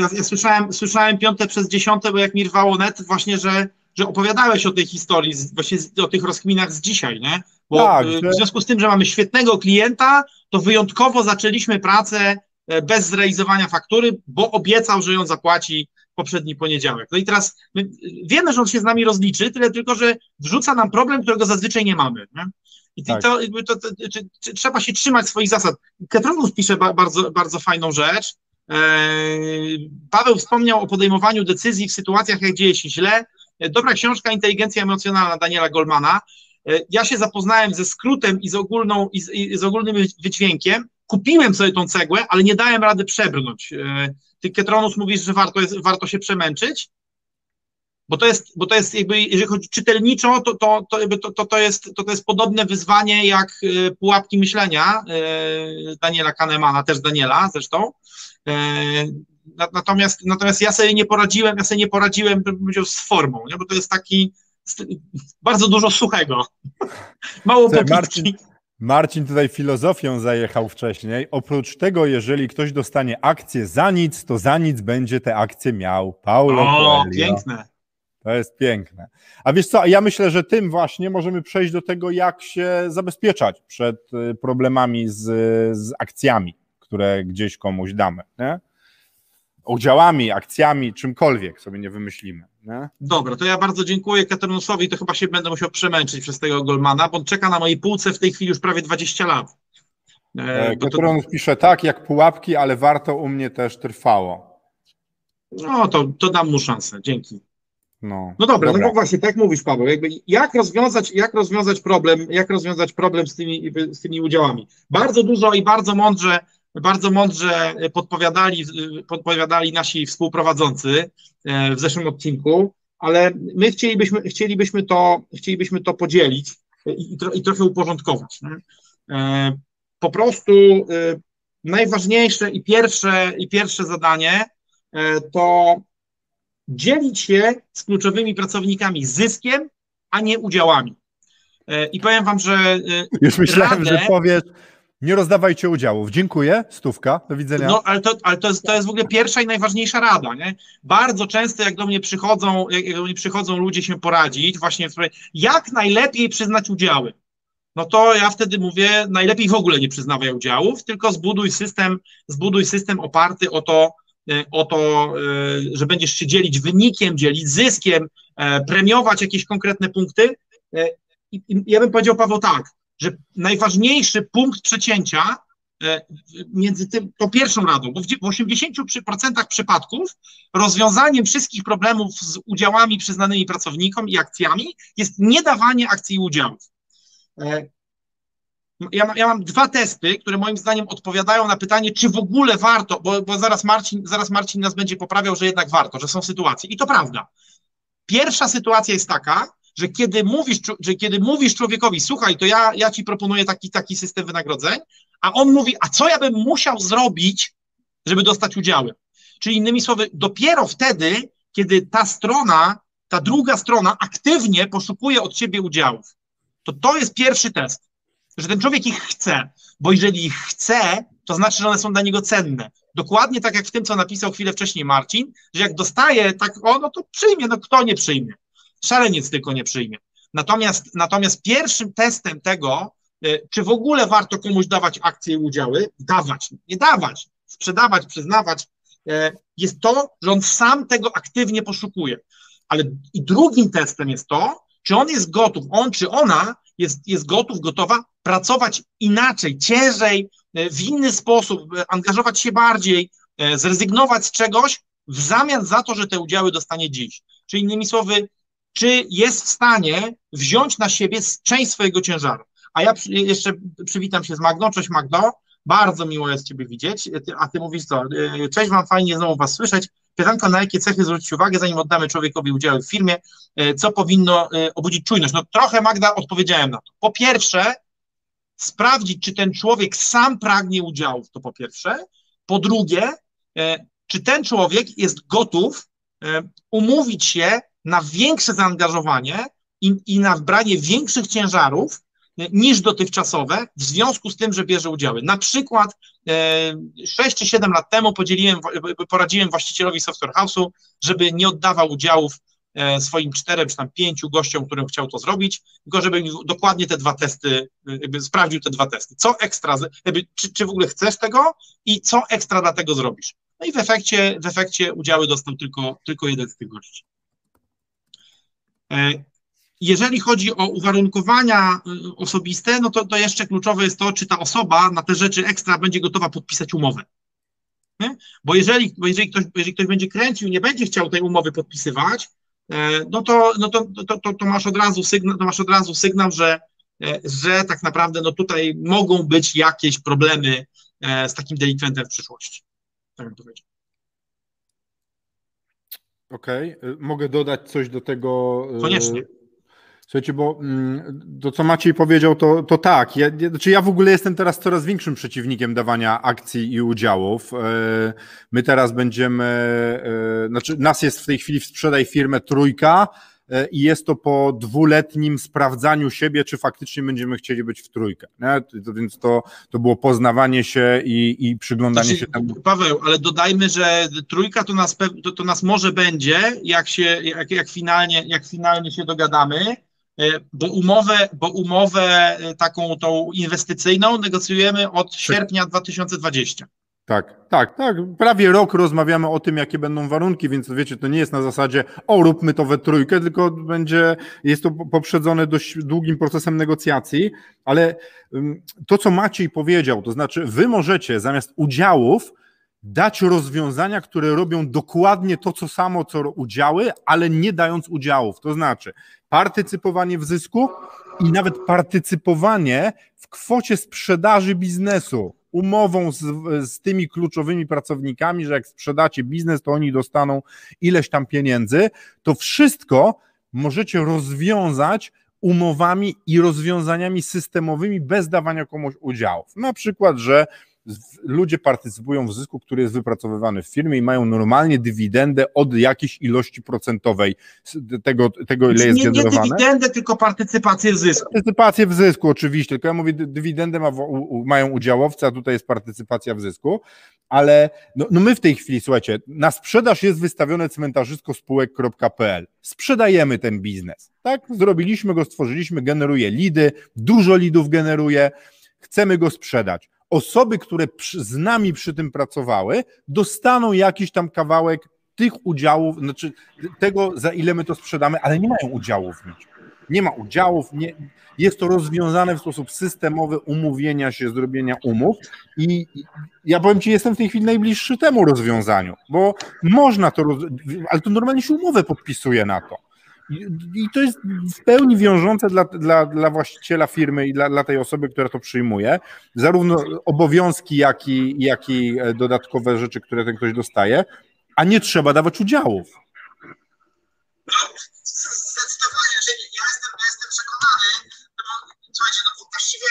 Ja, ja, słyszałem, słyszałem piąte przez dziesiąte, bo jak mi rwało net, właśnie, że, że opowiadałeś o tej historii, właśnie o tych rozkminach z dzisiaj, nie? Bo tak, y, w związku z tym, że mamy świetnego klienta, to wyjątkowo zaczęliśmy pracę e, bez zrealizowania faktury, bo obiecał, że ją zapłaci poprzedni poniedziałek. No i teraz wiemy, że on się z nami rozliczy, tyle tylko, że wrzuca nam problem, którego zazwyczaj nie mamy. Nie? I tak. to, to, to, to, trzeba się trzymać swoich zasad. Ketronus pisze bardzo, bardzo fajną rzecz. E, Paweł wspomniał o podejmowaniu decyzji w sytuacjach, jak dzieje się źle. Dobra książka Inteligencja emocjonalna Daniela Goldmana. ja się zapoznałem ze skrótem i z, ogólną, i z, i z ogólnym wydźwiękiem, kupiłem sobie tą cegłę, ale nie dałem rady przebrnąć. Ty, Ketronus, mówisz, że warto, jest, warto się przemęczyć? Bo to jest, bo to jest jakby, jeżeli chodzi czytelniczo, to, to, to, to, to, to, jest, to, to jest podobne wyzwanie jak pułapki myślenia Daniela Kahnemana, też Daniela zresztą. Natomiast, natomiast ja sobie nie poradziłem, ja sobie nie poradziłem, bym powiedział, z formą, nie? bo to jest taki bardzo dużo suchego. Mało. Marcin, Marcin tutaj filozofią zajechał wcześniej. Oprócz tego, jeżeli ktoś dostanie akcję za nic, to za nic będzie te akcje miał. Paulo O, Coelho. piękne. To jest piękne. A wiesz co, ja myślę, że tym właśnie możemy przejść do tego, jak się zabezpieczać przed y, problemami z, z akcjami, które gdzieś komuś damy. Nie? Udziałami, akcjami, czymkolwiek sobie nie wymyślimy. Nie? Dobra, to ja bardzo dziękuję Katerunusowi, to chyba się będę musiał przemęczyć przez tego Golmana, bo on czeka na mojej półce w tej chwili już prawie 20 lat. E, bo to- pisze tak, jak pułapki, ale warto u mnie też trwało. No to, to dam mu szansę, dzięki. No, No dobra, no bo właśnie tak mówisz, Paweł, jakby jak rozwiązać, jak rozwiązać problem, jak rozwiązać problem z tymi, z tymi udziałami. Bardzo dużo i bardzo mądrze, bardzo mądrze podpowiadali, podpowiadali nasi współprowadzący e, w zeszłym odcinku, ale my chcielibyśmy, chcielibyśmy, to, chcielibyśmy to podzielić i, tro, i trochę uporządkować. nie? E, Po prostu e, najważniejsze i pierwsze, i pierwsze zadanie to dzielić się z kluczowymi pracownikami zyskiem, a nie udziałami. I powiem wam, że Już myślałem, radę- że powiesz, nie rozdawajcie udziałów. Dziękuję, stówka, do widzenia. No, ale, to, ale to, jest, to jest w ogóle pierwsza i najważniejsza rada. Nie? Bardzo często, jak do mnie przychodzą, jak do mnie przychodzą ludzie się poradzić, właśnie w sprawie, jak najlepiej przyznać udziały. No to ja wtedy mówię, najlepiej w ogóle nie przyznawaj udziałów, tylko zbuduj system, zbuduj system oparty o to, e, o to, e, że będziesz się dzielić wynikiem, dzielić zyskiem, e, premiować jakieś konkretne punkty. I ja bym powiedział, Paweł, tak, że najważniejszy punkt przecięcia e, między tym, tą pierwszą radą, bo w dzie- w 80% przypadków rozwiązaniem wszystkich problemów z udziałami przyznanymi pracownikom i akcjami jest niedawanie akcji i udziałów. E, Ja, ja mam dwa testy, które moim zdaniem odpowiadają na pytanie, czy w ogóle warto, bo, bo zaraz, Marcin, zaraz Marcin nas będzie poprawiał, że jednak warto, że są sytuacje. I to prawda. Pierwsza sytuacja jest taka, że kiedy mówisz, że kiedy mówisz człowiekowi, słuchaj, to ja, ja ci proponuję taki, taki system wynagrodzeń, a on mówi, a co ja bym musiał zrobić, żeby dostać udziały? Czyli innymi słowy, dopiero wtedy, kiedy ta strona, ta druga strona aktywnie poszukuje od ciebie udziałów, to to jest pierwszy test, że ten człowiek ich chce, bo jeżeli ich chce, to znaczy, że one są dla niego cenne. Dokładnie tak jak w tym, co napisał chwilę wcześniej Marcin, że jak dostaje tak, o, no to przyjmie, no kto nie przyjmie? Szaleniec tylko nie przyjmie. Natomiast, natomiast pierwszym testem tego, e, czy w ogóle warto komuś dawać akcje i udziały, dawać, nie dawać, sprzedawać, przyznawać, e, jest to, że on sam tego aktywnie poszukuje. Ale i drugim testem jest to, czy on jest gotów, on czy ona jest, jest gotów, gotowa pracować inaczej, ciężej, e, w inny sposób, angażować się bardziej, zrezygnować z czegoś w zamian za to, że te udziały dostanie dziś. Czyli innymi słowy, czy jest w stanie wziąć na siebie część swojego ciężaru. A ja przy, jeszcze przywitam się z Magdą. Cześć Magdo, bardzo miło jest Ciebie widzieć. A Ty mówisz co? E, Cześć Wam, fajnie znowu Was słyszeć. Pytanko, na jakie cechy zwrócić uwagę, zanim oddamy człowiekowi udziały w firmie, e, co powinno e, obudzić czujność? No trochę Magda odpowiedziałem na to. Po pierwsze, sprawdzić, czy ten człowiek sam pragnie udziałów, to po pierwsze. Po drugie, czy ten człowiek jest gotów umówić się na większe zaangażowanie i, i na branie większych ciężarów e, niż dotychczasowe w związku z tym, że bierze udziały. Na przykład e, 6 czy 7 lat temu podzieliłem, wa- poradziłem właścicielowi Software House'u, żeby nie oddawał udziałów e, swoim czterem czy tam pięciu gościom, którym chciał to zrobić, tylko żeby dokładnie te dwa testy, e, jakby sprawdził te dwa testy. Co ekstra, jakby, czy, czy w ogóle chcesz tego i co ekstra dla tego zrobisz. No i w efekcie, w efekcie udziały dostał tylko, tylko jeden z tych gości. E, Jeżeli chodzi o uwarunkowania y, osobiste, no to, to jeszcze kluczowe jest to, czy ta osoba na te rzeczy ekstra będzie gotowa podpisać umowę. Nie? Bo jeżeli, bo jeżeli, ktoś, jeżeli ktoś będzie kręcił i nie będzie chciał tej umowy podpisywać, no to, no to, to, to, to masz od razu sygnał, to masz od razu sygnał, że, że tak naprawdę no tutaj mogą być jakieś problemy z takim delikwentem w przyszłości. Tak bym powiedział. Okej, okay. mogę dodać coś do tego. Koniecznie. Słuchajcie, bo mm, to, co Maciej powiedział, to, to tak. Ja, znaczy ja w ogóle jestem teraz coraz większym przeciwnikiem dawania akcji i udziałów. E, my teraz będziemy, e, znaczy nas jest w tej chwili w sprzedaj firmę trójka i jest to po dwuletnim sprawdzaniu siebie, czy faktycznie będziemy chcieli być w trójkę. Nie? To, więc to, to było poznawanie się i, i przyglądanie znaczy, się temu. Paweł, ale dodajmy, że trójka to nas, to, to nas może będzie, jak, się, jak, jak, finalnie, jak finalnie się dogadamy E, bo umowę, bo umowę e, taką tą inwestycyjną negocjujemy od sierpnia 2020. Tak, tak, tak. Prawie rok rozmawiamy o tym, jakie będą warunki, więc wiecie, to nie jest na zasadzie, o, róbmy to we trójkę, tylko będzie, jest to poprzedzone dość długim procesem negocjacji, ale to, co Maciej powiedział, to znaczy, wy możecie zamiast udziałów dać rozwiązania, które robią dokładnie to, co samo, co udziały, ale nie dając udziałów. To znaczy partycypowanie w zysku i nawet partycypowanie w kwocie sprzedaży biznesu. Umową z, z tymi kluczowymi pracownikami, że jak sprzedacie biznes, to oni dostaną ileś tam pieniędzy. To wszystko możecie rozwiązać umowami i rozwiązaniami systemowymi bez dawania komuś udziałów. Na przykład, że ludzie partycypują w zysku, który jest wypracowywany w firmie i mają normalnie dywidendę od jakiejś ilości procentowej tego, tego ile jest nie, generowane. Nie dywidendę, tylko partycypację w zysku. Partycypację w zysku oczywiście, tylko ja mówię, dywidendę ma, u, mają udziałowcy, a tutaj jest partycypacja w zysku, ale no, no my w tej chwili, słuchajcie, na sprzedaż jest wystawione cmentarzysko spółek.pl. Sprzedajemy ten biznes, tak? Zrobiliśmy go, stworzyliśmy, generuje lidy, dużo lidów generuje, chcemy go sprzedać osoby, które przy, z nami przy tym pracowały, dostaną jakiś tam kawałek tych udziałów, znaczy tego, za ile my to sprzedamy, ale nie mają udziałów w niczym. Nie ma udziałów, nie, jest to rozwiązane w sposób systemowy, umówienia się, zrobienia umów i ja powiem Ci, jestem w tej chwili najbliższy temu rozwiązaniu, bo można to, ale to normalnie się umowę podpisuje na to. I to jest w pełni wiążące dla, dla, dla właściciela firmy i dla, dla tej osoby, która to przyjmuje, zarówno obowiązki, jak i, jak i e, dodatkowe rzeczy, które ten ktoś dostaje, a nie trzeba dawać udziałów. Zdecydowanie, że ja jestem, przekonany, bo słuchajcie, no właściwie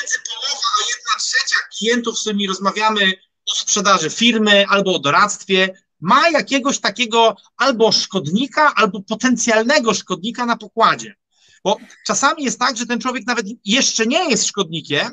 między połowa a jedna trzecia klientów, z którymi rozmawiamy o sprzedaży firmy albo o doradztwie, ma jakiegoś takiego albo szkodnika, albo potencjalnego szkodnika na pokładzie. Bo czasami jest tak, że ten człowiek nawet jeszcze nie jest szkodnikiem,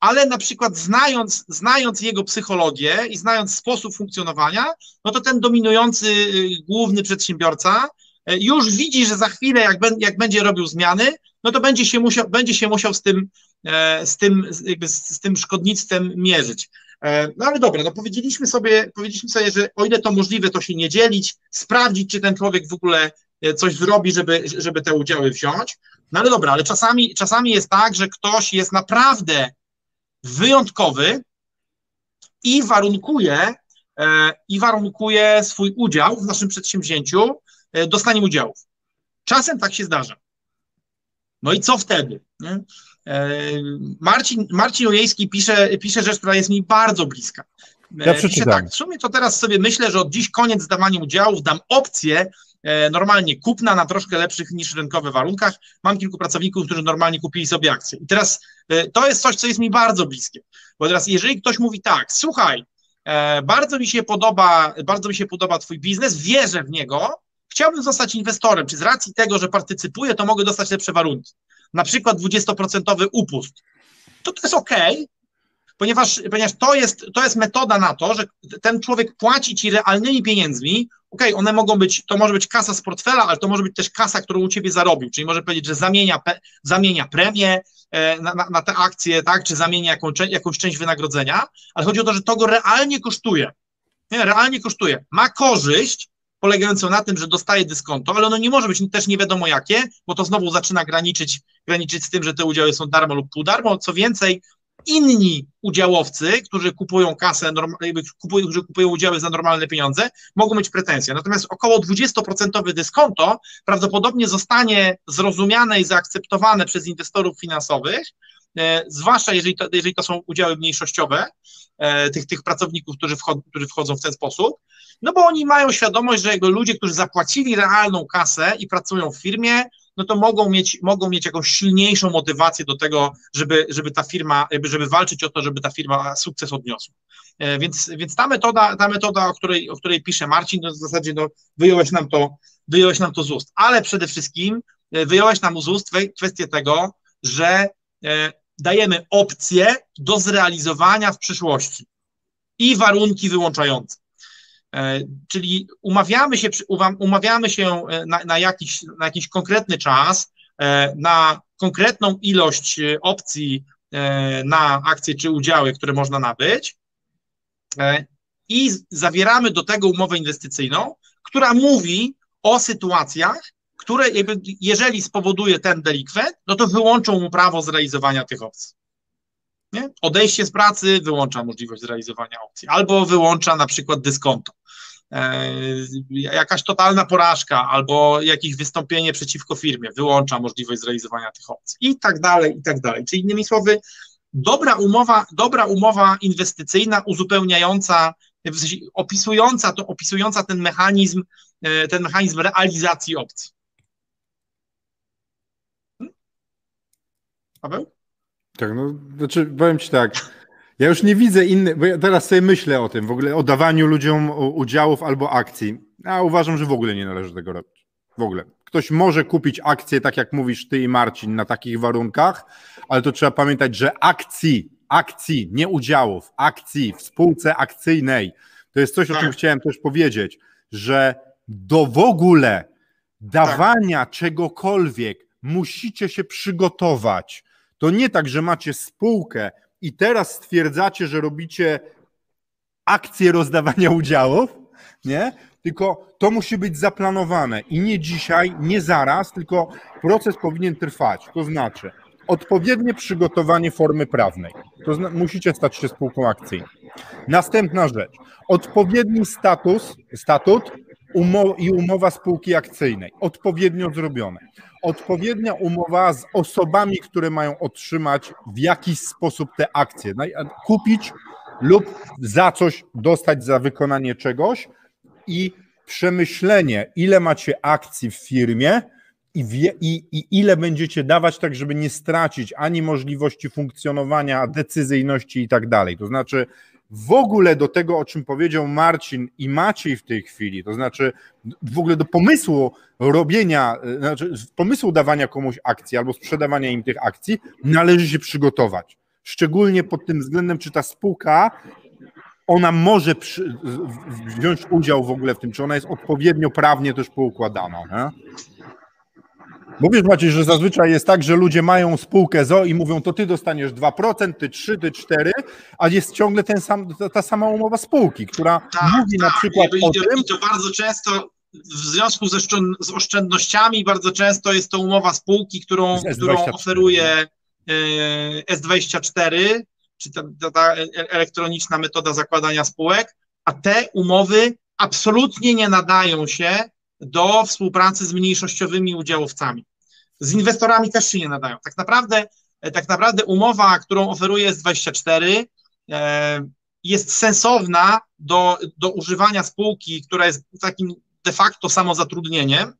ale na przykład znając, znając jego psychologię i znając sposób funkcjonowania, no to ten dominujący y, główny przedsiębiorca y, już widzi, że za chwilę, jak, jak będzie robił zmiany, no to będzie się musiał, będzie się musiał z tym, e, z tym, z, z tym szkodnictwem mierzyć. E, no ale dobra, no powiedzieliśmy sobie, powiedzieliśmy sobie, że o ile to możliwe, to się nie dzielić, sprawdzić, czy ten człowiek w ogóle e, coś zrobi, żeby, żeby te udziały wziąć. No ale dobra, ale czasami, czasami jest tak, że ktoś jest naprawdę wyjątkowy i warunkuje, e, i warunkuje swój udział w naszym przedsięwzięciu dostaniem udziałów. Czasem tak się zdarza. No i co wtedy? Nie? E, Marcin, Marcin Ojejski pisze, pisze rzecz, która jest mi bardzo bliska. E, ja pisze tak, w sumie to teraz sobie myślę, że od dziś koniec zdawania udziałów dam opcję e, normalnie kupna na troszkę lepszych niż rynkowe warunkach. Mam kilku pracowników, którzy normalnie kupili sobie akcje. I teraz to jest coś, co jest mi bardzo bliskie. Bo teraz, jeżeli ktoś mówi tak, słuchaj, bardzo mi się podoba, bardzo mi się podoba twój biznes, wierzę w niego, chciałbym zostać inwestorem, czy z racji tego, że partycypuję, to mogę dostać lepsze warunki na przykład 20% upust, to to jest ok, ponieważ, ponieważ to, jest, to jest metoda na to, że ten człowiek płaci ci realnymi pieniędzmi, ok, one mogą być, to może być kasa z portfela, ale to może być też kasa, którą u ciebie zarobił, czyli może powiedzieć, że zamienia, zamienia premię e, na, na, na te akcje, tak, czy zamienia jakąś, jakąś część wynagrodzenia, ale chodzi o to, że to go realnie kosztuje. Nie, realnie kosztuje. Ma korzyść, polegającą na tym, że dostaje dyskonto, ale ono nie może być też nie wiadomo jakie, bo to znowu zaczyna graniczyć, graniczyć z tym, że te udziały są darmo lub pół darmo. Co więcej, inni udziałowcy, którzy kupują kasę, kupują, którzy kupują udziały za normalne pieniądze, mogą mieć pretensje. Natomiast około 20% dyskonto prawdopodobnie zostanie zrozumiane i zaakceptowane przez inwestorów finansowych, zwłaszcza jeżeli to, jeżeli to są udziały mniejszościowe e, tych, tych pracowników, którzy, wchodzą, którzy wchodzą w ten sposób, no bo oni mają świadomość, że ludzie, którzy zapłacili realną kasę i pracują w firmie, no to mogą mieć, mogą mieć jakąś silniejszą motywację do tego, żeby, żeby ta firma, żeby walczyć o to, żeby ta firma sukces odniosła. E, więc, więc ta metoda, ta metoda, o której, o której pisze Marcin, no w zasadzie no, wyjąłeś nam to, wyjąłeś nam to z ust, ale przede wszystkim e, wyjąłeś nam z ust kwestię tego, że e, dajemy opcje do zrealizowania w przyszłości i warunki wyłączające. E, czyli umawiamy się, umawiamy się e, na, na, jakiś, na jakiś konkretny czas, e, na konkretną ilość opcji na akcje czy udziały, które można nabyć i zawieramy do tego umowę inwestycyjną, która mówi o sytuacjach, które jeżeli spowoduje ten delikwent, no to wyłączą mu prawo zrealizowania tych opcji. Nie? Odejście z pracy wyłącza możliwość zrealizowania opcji, albo wyłącza na przykład dyskonto. E, jakaś totalna porażka albo jakieś wystąpienie przeciwko firmie wyłącza możliwość zrealizowania tych opcji i tak dalej, i tak dalej. Czyli innymi słowy, dobra umowa, dobra umowa inwestycyjna uzupełniająca, w sensie opisująca, to, opisująca ten mechanizm, e, ten mechanizm realizacji opcji. Paweł? Tak, no, znaczy powiem Ci tak, ja już nie widzę innych, bo ja teraz sobie myślę o tym, w ogóle o dawaniu ludziom udziałów albo akcji. Ja uważam, że w ogóle nie należy tego robić. W ogóle. Ktoś może kupić akcje, tak jak mówisz ty i Marcin, na takich warunkach, ale to trzeba pamiętać, że akcji, akcji, nie udziałów, akcji w spółce akcyjnej, to jest coś, o czym tak. chciałem też powiedzieć, że do w ogóle dawania tak. czegokolwiek musicie się przygotować. To nie tak, że macie spółkę, i teraz stwierdzacie, że robicie akcję rozdawania udziałów, nie? Tylko to musi być zaplanowane i nie dzisiaj, nie zaraz, tylko proces powinien trwać. To znaczy odpowiednie przygotowanie formy prawnej. To zna- musicie stać się spółką akcyjną. Następna rzecz. Odpowiedni status, statut umo- i umowa spółki akcyjnej. Odpowiednio zrobione odpowiednia umowa z osobami, które mają otrzymać w jakiś sposób te akcje. Kupić lub za coś dostać za wykonanie czegoś i przemyślenie, ile macie akcji w firmie i, wie, i, i ile będziecie dawać, tak żeby nie stracić ani możliwości funkcjonowania, decyzyjności i tak dalej. To znaczy, w ogóle do tego, o czym powiedział Marcin i Maciej w tej chwili, to znaczy w ogóle do pomysłu robienia, znaczy pomysłu dawania komuś akcji albo sprzedawania im tych akcji, należy się przygotować. Szczególnie pod tym względem, czy ta spółka ona może przy, wziąć udział w ogóle w tym, czy ona jest odpowiednio prawnie też poukładana. Nie? Mówisz Maciej, że zazwyczaj jest tak, że ludzie mają spółkę ZO i mówią, to ty dostaniesz 2%, ty 3, ty 4, a jest ciągle ten sam, ta, sama umowa spółki, która tak, mówi tak. na przykład I, o i, tym... I to bardzo często w związku ze, z oszczędnościami bardzo często jest to umowa spółki, którą, którą oferuje e, S24, czy ta, ta, ta elektroniczna metoda zakładania spółek, a te umowy absolutnie nie nadają się do współpracy z mniejszościowymi udziałowcami. Z inwestorami też się nie nadają. Tak naprawdę, tak naprawdę umowa, którą oferuje S24, e, jest sensowna do, do używania spółki, która jest takim de facto samozatrudnieniem,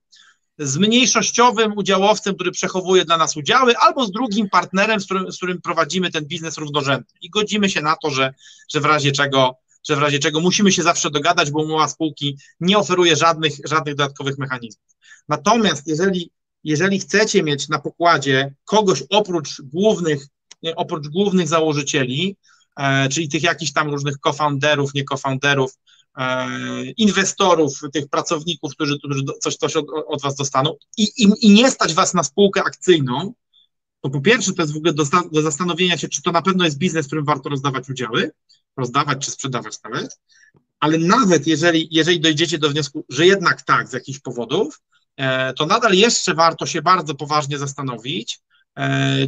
z mniejszościowym udziałowcem, który przechowuje dla nas udziały, albo z drugim partnerem, z którym, z którym prowadzimy ten biznes równorzędny. I godzimy się na to, że, że w razie czego że w razie czego musimy się zawsze dogadać, bo umowa spółki nie oferuje żadnych, żadnych dodatkowych mechanizmów. Natomiast jeżeli, jeżeli chcecie mieć na pokładzie kogoś oprócz głównych, oprócz głównych założycieli, e, czyli tych jakichś tam różnych co-founderów, nie co-founderów, e, inwestorów, tych pracowników, którzy, którzy coś, coś od, od was dostaną i, i, i nie stać was na spółkę akcyjną, to po pierwsze to jest w ogóle do, do zastanowienia się, czy to na pewno jest biznes, w którym warto rozdawać udziały, rozdawać czy sprzedawać nawet, ale nawet jeżeli, jeżeli dojdziecie do wniosku, że jednak tak z jakichś powodów, to nadal jeszcze warto się bardzo poważnie zastanowić,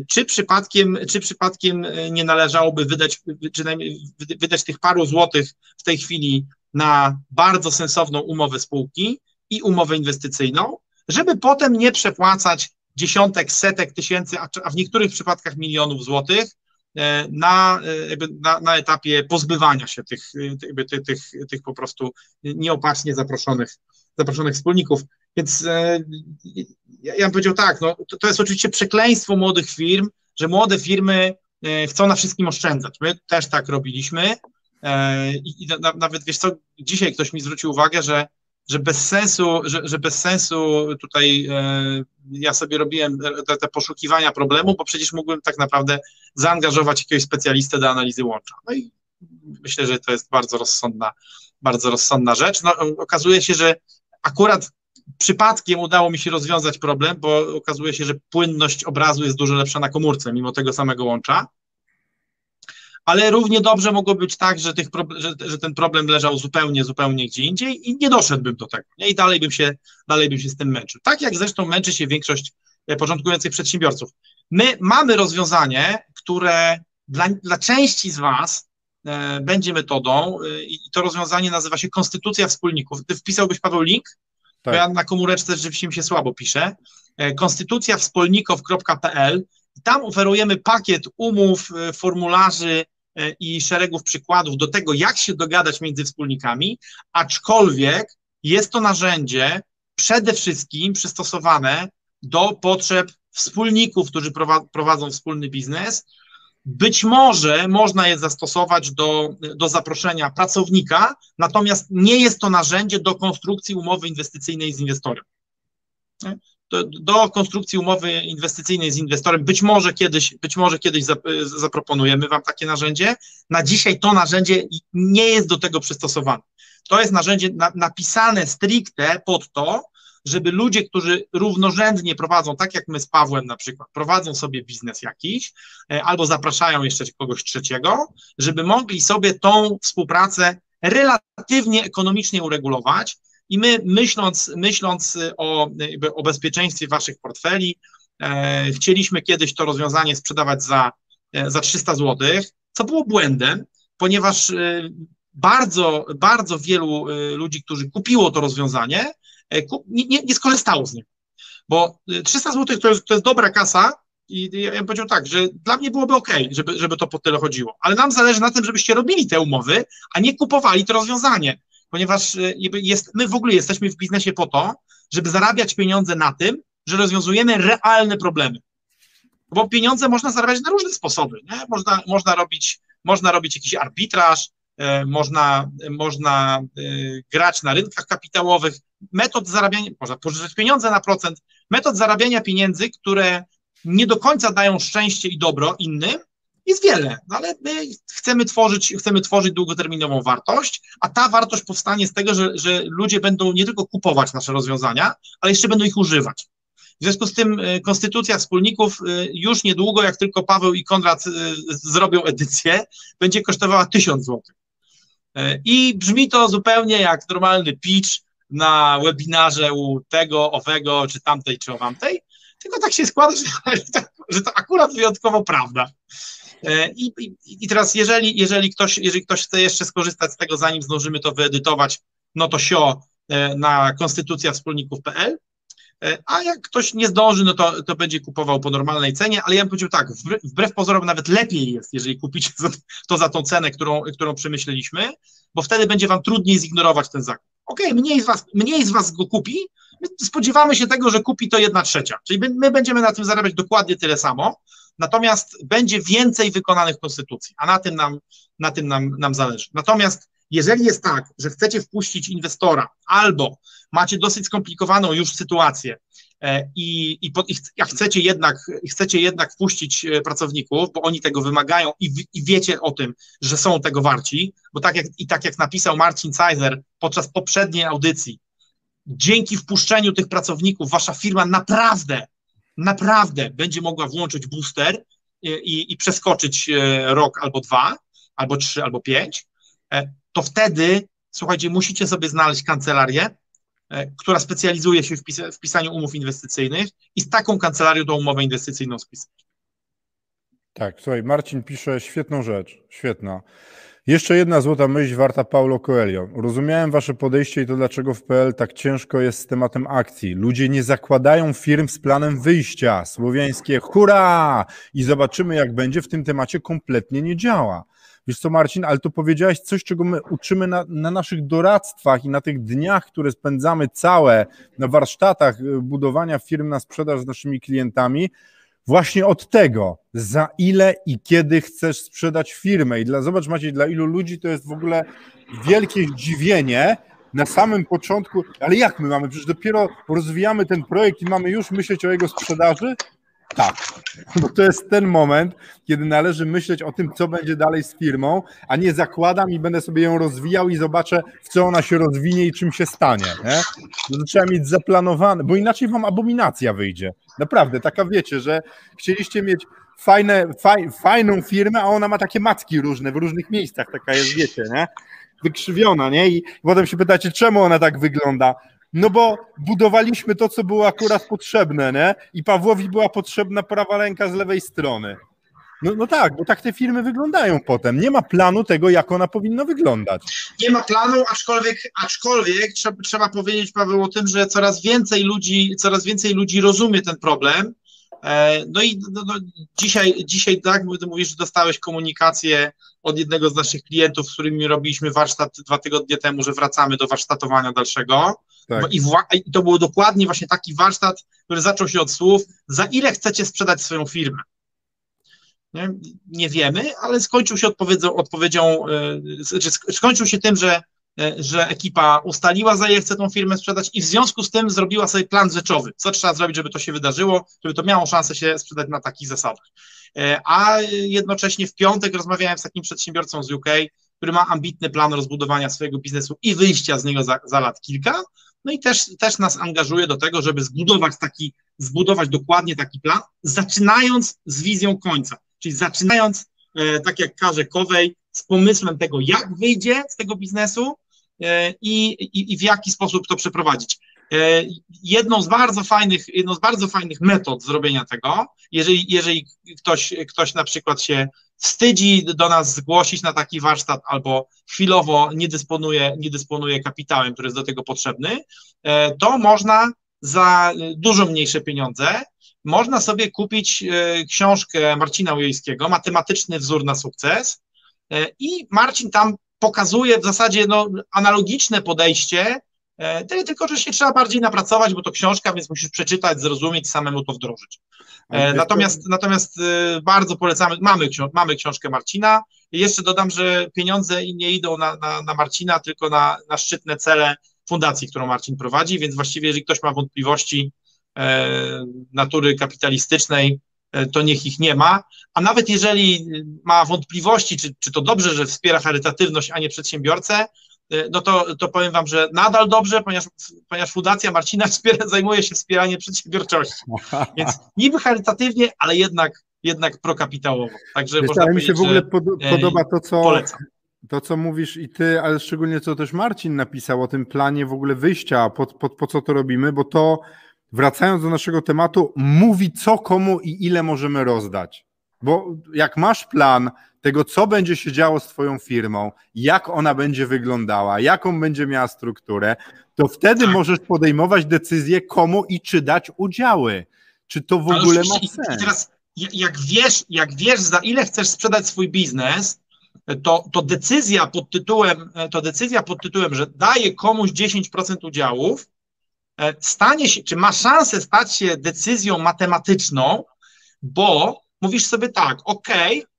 Czy przypadkiem, czy przypadkiem nie należałoby wydać, przynajmniej wydać tych paru złotych w tej chwili na bardzo sensowną umowę spółki i umowę inwestycyjną, żeby potem nie przepłacać dziesiątek, setek tysięcy, a w niektórych przypadkach milionów złotych e, na, e, na, na etapie pozbywania się tych, tych, tych, tych po prostu nieopatrznie zaproszonych, zaproszonych wspólników. Więc e, ja, ja bym powiedział tak, no, to, to jest oczywiście przekleństwo młodych firm, że młode firmy chcą na wszystkim oszczędzać. My też tak robiliśmy i, i na, nawet, wiesz co, dzisiaj ktoś mi zwrócił uwagę, że że bez sensu, że, że bez sensu tutaj e, ja sobie robiłem te, te, poszukiwania problemu, bo przecież mógłbym tak naprawdę zaangażować jakiegoś specjalistę do analizy łącza. No i myślę, że to jest bardzo rozsądna, bardzo rozsądna rzecz. No, okazuje się, że akurat przypadkiem udało mi się rozwiązać problem, bo okazuje się, że płynność obrazu jest dużo lepsza na komórce, mimo tego samego łącza ale równie dobrze mogło być tak, że, tych, że, że, ten problem leżał zupełnie, zupełnie gdzie indziej i nie doszedłbym do tego. Nie? I dalej bym, się, dalej bym się z tym męczył. Tak jak zresztą męczy się większość e, początkujących przedsiębiorców. My mamy rozwiązanie, które dla, dla części z Was e, będzie metodą e, i to rozwiązanie nazywa się Konstytucja Wspólników. Ty wpisałbyś, Paweł, link? Tak. Bo ja na komóreczce rzeczywiście mi się słabo pisze. E, konstytucjawspólników.pl tam oferujemy pakiet umów, e, formularzy e, i szeregów przykładów do tego, jak się dogadać między wspólnikami, aczkolwiek jest to narzędzie przede wszystkim przystosowane do potrzeb wspólników, którzy prowadzą wspólny biznes. Być może można je zastosować do, do zaproszenia pracownika, natomiast nie jest to narzędzie do konstrukcji umowy inwestycyjnej z inwestorem do, do, konstrukcji umowy inwestycyjnej z inwestorem. Być może kiedyś, być może kiedyś zaproponujemy Wam takie narzędzie. Na dzisiaj to narzędzie nie jest do tego przystosowane. To jest narzędzie na, napisane stricte pod to, żeby ludzie, którzy równorzędnie prowadzą, tak jak my z Pawłem na przykład, prowadzą sobie biznes jakiś, e, albo zapraszają jeszcze kogoś trzeciego, żeby mogli sobie tą współpracę relatywnie ekonomicznie uregulować, i my myśląc, myśląc o, o bezpieczeństwie waszych portfeli, e, chcieliśmy kiedyś to rozwiązanie sprzedawać za, e, za 300 zł, co było błędem, ponieważ e, bardzo, bardzo wielu e, ludzi, którzy kupiło to rozwiązanie, e, nie, nie, nie skorzystało z niego. Bo 300 zł to jest, to jest dobra kasa, i ja bym powiedział tak, że dla mnie byłoby ok, żeby, żeby to po tyle chodziło, ale nam zależy na tym, żebyście robili te umowy, a nie kupowali to rozwiązanie ponieważ e, jest, my w ogóle jesteśmy w biznesie po to, żeby zarabiać pieniądze na tym, że rozwiązujemy realne problemy. Bo pieniądze można zarabiać na różne sposoby. Nie? Można, można, robić, można robić jakiś arbitraż, e, można, można e, grać na rynkach kapitałowych. Metod zarabiania, można pożyczyć pieniądze na procent, metod zarabiania pieniędzy, które nie do końca dają szczęście i dobro innym, jest wiele, no ale my chcemy tworzyć, chcemy tworzyć długoterminową wartość, a ta wartość powstanie z tego, że, że ludzie będą nie tylko kupować nasze rozwiązania, ale jeszcze będą ich używać. W związku z tym e, konstytucja wspólników e, już niedługo, jak tylko Paweł i Konrad e, zrobią edycję, będzie kosztowała 1000 zł. I brzmi to zupełnie jak normalny pitch na webinarze u tego, owego, czy tamtej, czy owamtej, tylko tak się składa, że, że to akurat wyjątkowo prawda. E, I, i, I, teraz, jeżeli, jeżeli, ktoś, jeżeli ktoś chce jeszcze skorzystać z tego, zanim zdążymy to wyedytować, no to sio e, na konstytucjawspólników.pl, e, a jak ktoś nie zdąży, no to, to będzie kupował po normalnej cenie, ale ja bym powiedział tak, wbrew pozorom nawet lepiej jest, jeżeli kupicie to za tą cenę, którą, którą przemyśleliśmy, bo wtedy będzie wam trudniej zignorować ten zakup. Okej, okay, mniej, z was, mniej z was go kupi, spodziewamy się tego, że kupi to jedna trzecia, czyli my będziemy na tym zarabiać dokładnie tyle samo, natomiast będzie więcej wykonanych konstytucji, a na tym nam, na tym nam, nam zależy. Natomiast jeżeli jest tak, że chcecie wpuścić inwestora albo macie dosyć skomplikowaną już sytuację e, i, i, po, i chcecie, jednak, chcecie jednak wpuścić e, pracowników, bo oni tego wymagają i, i, wiecie o tym, że są tego warci, bo tak jak, i tak jak napisał Marcin Cajzer podczas poprzedniej audycji, dzięki wpuszczeniu tych pracowników wasza firma naprawdę naprawdę będzie mogła włączyć booster i, i przeskoczyć e, rok albo dwa, albo trzy, albo pięć, e, to wtedy, słuchajcie, musicie sobie znaleźć kancelarię, e, która specjalizuje się w, w pisaniu umów inwestycyjnych i z taką kancelarią tą umowę inwestycyjną spisać. Tak, słuchaj, Marcin pisze świetną rzecz, świetna. Jeszcze jedna złota myśl warta Paulo Coelho. Rozumiałem wasze podejście i to dlaczego w PL tak ciężko jest z tematem akcji. Ludzie nie zakładają firm z planem wyjścia. Słowiańskie hurra! I zobaczymy jak będzie w tym temacie kompletnie nie działa. Wiesz co Marcin, ale to powiedziałeś coś, czego my uczymy na, na naszych doradztwach i na tych dniach, które spędzamy całe na warsztatach y, budowania firm na sprzedaż z naszymi klientami, właśnie od tego, za ile i kiedy chcesz sprzedać firmę. I dla, zobacz Maciej, dla ilu ludzi to jest w ogóle wielkie zdziwienie na samym początku, ale jak my mamy? Przecież dopiero rozwijamy ten projekt i mamy już myśleć o jego sprzedaży? Tak, bo to jest ten moment, kiedy należy myśleć o tym, co będzie dalej z firmą, a nie zakładam i będę sobie ją rozwijał i zobaczę, w co ona się rozwinie i czym się stanie. Nie? No to trzeba mieć zaplanowane, bo inaczej wam abominacja wyjdzie. Naprawdę, taka wiecie, że chcieliście mieć fajne, faj, fajną firmę, a ona ma takie macki różne w różnych miejscach, taka jest, wiecie, nie? Wykrzywiona, nie? I potem się pytacie, czemu ona tak wygląda? No bo budowaliśmy to, co było akurat potrzebne, nie? I Pawłowi była potrzebna prawa ręka z lewej strony. No, no tak, bo tak te firmy wyglądają potem. Nie ma planu tego, jak ona powinna wyglądać. Nie ma planu, aczkolwiek, aczkolwiek trzeba, trzeba powiedzieć, Paweł, o tym, że coraz więcej ludzi, coraz więcej ludzi rozumie ten problem. E, no i no, no, dzisiaj, dzisiaj, tak, ty mówisz, że dostałeś komunikację od jednego z naszych klientów, z którymi robiliśmy warsztat dwa tygodnie temu, że wracamy do warsztatowania dalszego. Tak. I, I to był dokładnie właśnie taki warsztat, który zaczął się od słów, za ile chcecie sprzedać swoją firmę. Nie, nie wiemy, ale skończył się odpowiedzią, odpowiedzią yy, skończył się tym, że, że ekipa ustaliła, za ile chce tą firmę sprzedać i w związku z tym zrobiła sobie plan rzeczowy, co trzeba zrobić, żeby to się wydarzyło, żeby to miało szansę się sprzedać na takich zasadach. Yy, a jednocześnie w piątek rozmawiałem z takim przedsiębiorcą z UK, który ma ambitny plan rozbudowania swojego biznesu i wyjścia z niego za, za lat kilka, no i też, też nas angażuje do tego, żeby zbudować taki, zbudować dokładnie taki plan, zaczynając z wizją końca, czyli zaczynając, e, tak jak każe Kowej, z pomysłem tego, jak wyjdzie z tego biznesu e, i, i, i w jaki sposób to przeprowadzić. E, jedną z bardzo fajnych, jedną z bardzo fajnych metod zrobienia tego, jeżeli, jeżeli ktoś, ktoś na przykład się wstydzi do nas zgłosić na taki warsztat albo chwilowo nie dysponuje, nie dysponuje kapitałem, który jest do tego potrzebny, e, to można za dużo mniejsze pieniądze można sobie kupić książkę Marcina Ujejskiego, Matematyczny wzór na sukces i Marcin tam pokazuje w zasadzie no, analogiczne podejście E, tyle tylko, że się trzeba bardziej napracować, bo to książka, więc musisz przeczytać, zrozumieć, samemu to wdrożyć. E, natomiast, natomiast e, bardzo polecamy, mamy, mamy książkę Marcina. jeszcze dodam, że pieniądze nie idą na, na, na Marcina, tylko na, na szczytne cele fundacji, którą Marcin prowadzi, więc właściwie jeżeli ktoś ma wątpliwości e, natury kapitalistycznej, to niech ich nie ma, a nawet jeżeli ma wątpliwości, czy, czy to dobrze, że wspiera charytatywność, a nie przedsiębiorcę, Y, no to, to powiem Wam, że nadal dobrze, ponieważ, ponieważ Fundacja Marcina wspiera, zajmuje się wspieraniem przedsiębiorczości. Więc niby charytatywnie, ale jednak, jednak prokapitałowo. Także Wiesz, można ale mi się w ogóle pod, e, podoba to co, polecam. to, co mówisz i ty, ale szczególnie co też Marcin napisał o tym planie w ogóle wyjścia, po, po, po co to robimy, bo to wracając do naszego tematu, mówi co komu i ile możemy rozdać. Bo jak masz plan, tego, co będzie się działo z Twoją firmą, jak ona będzie wyglądała, jaką będzie miała strukturę, to wtedy tak. możesz podejmować decyzję, komu i czy dać udziały. Czy to w Ale ogóle ma sens? Teraz, jak wiesz, jak wiesz, za ile chcesz sprzedać swój biznes, to, to decyzja pod tytułem, to decyzja pod tytułem, że daje komuś 10% udziałów, stanie się, czy ma szansę stać się decyzją matematyczną, bo mówisz sobie tak, ok,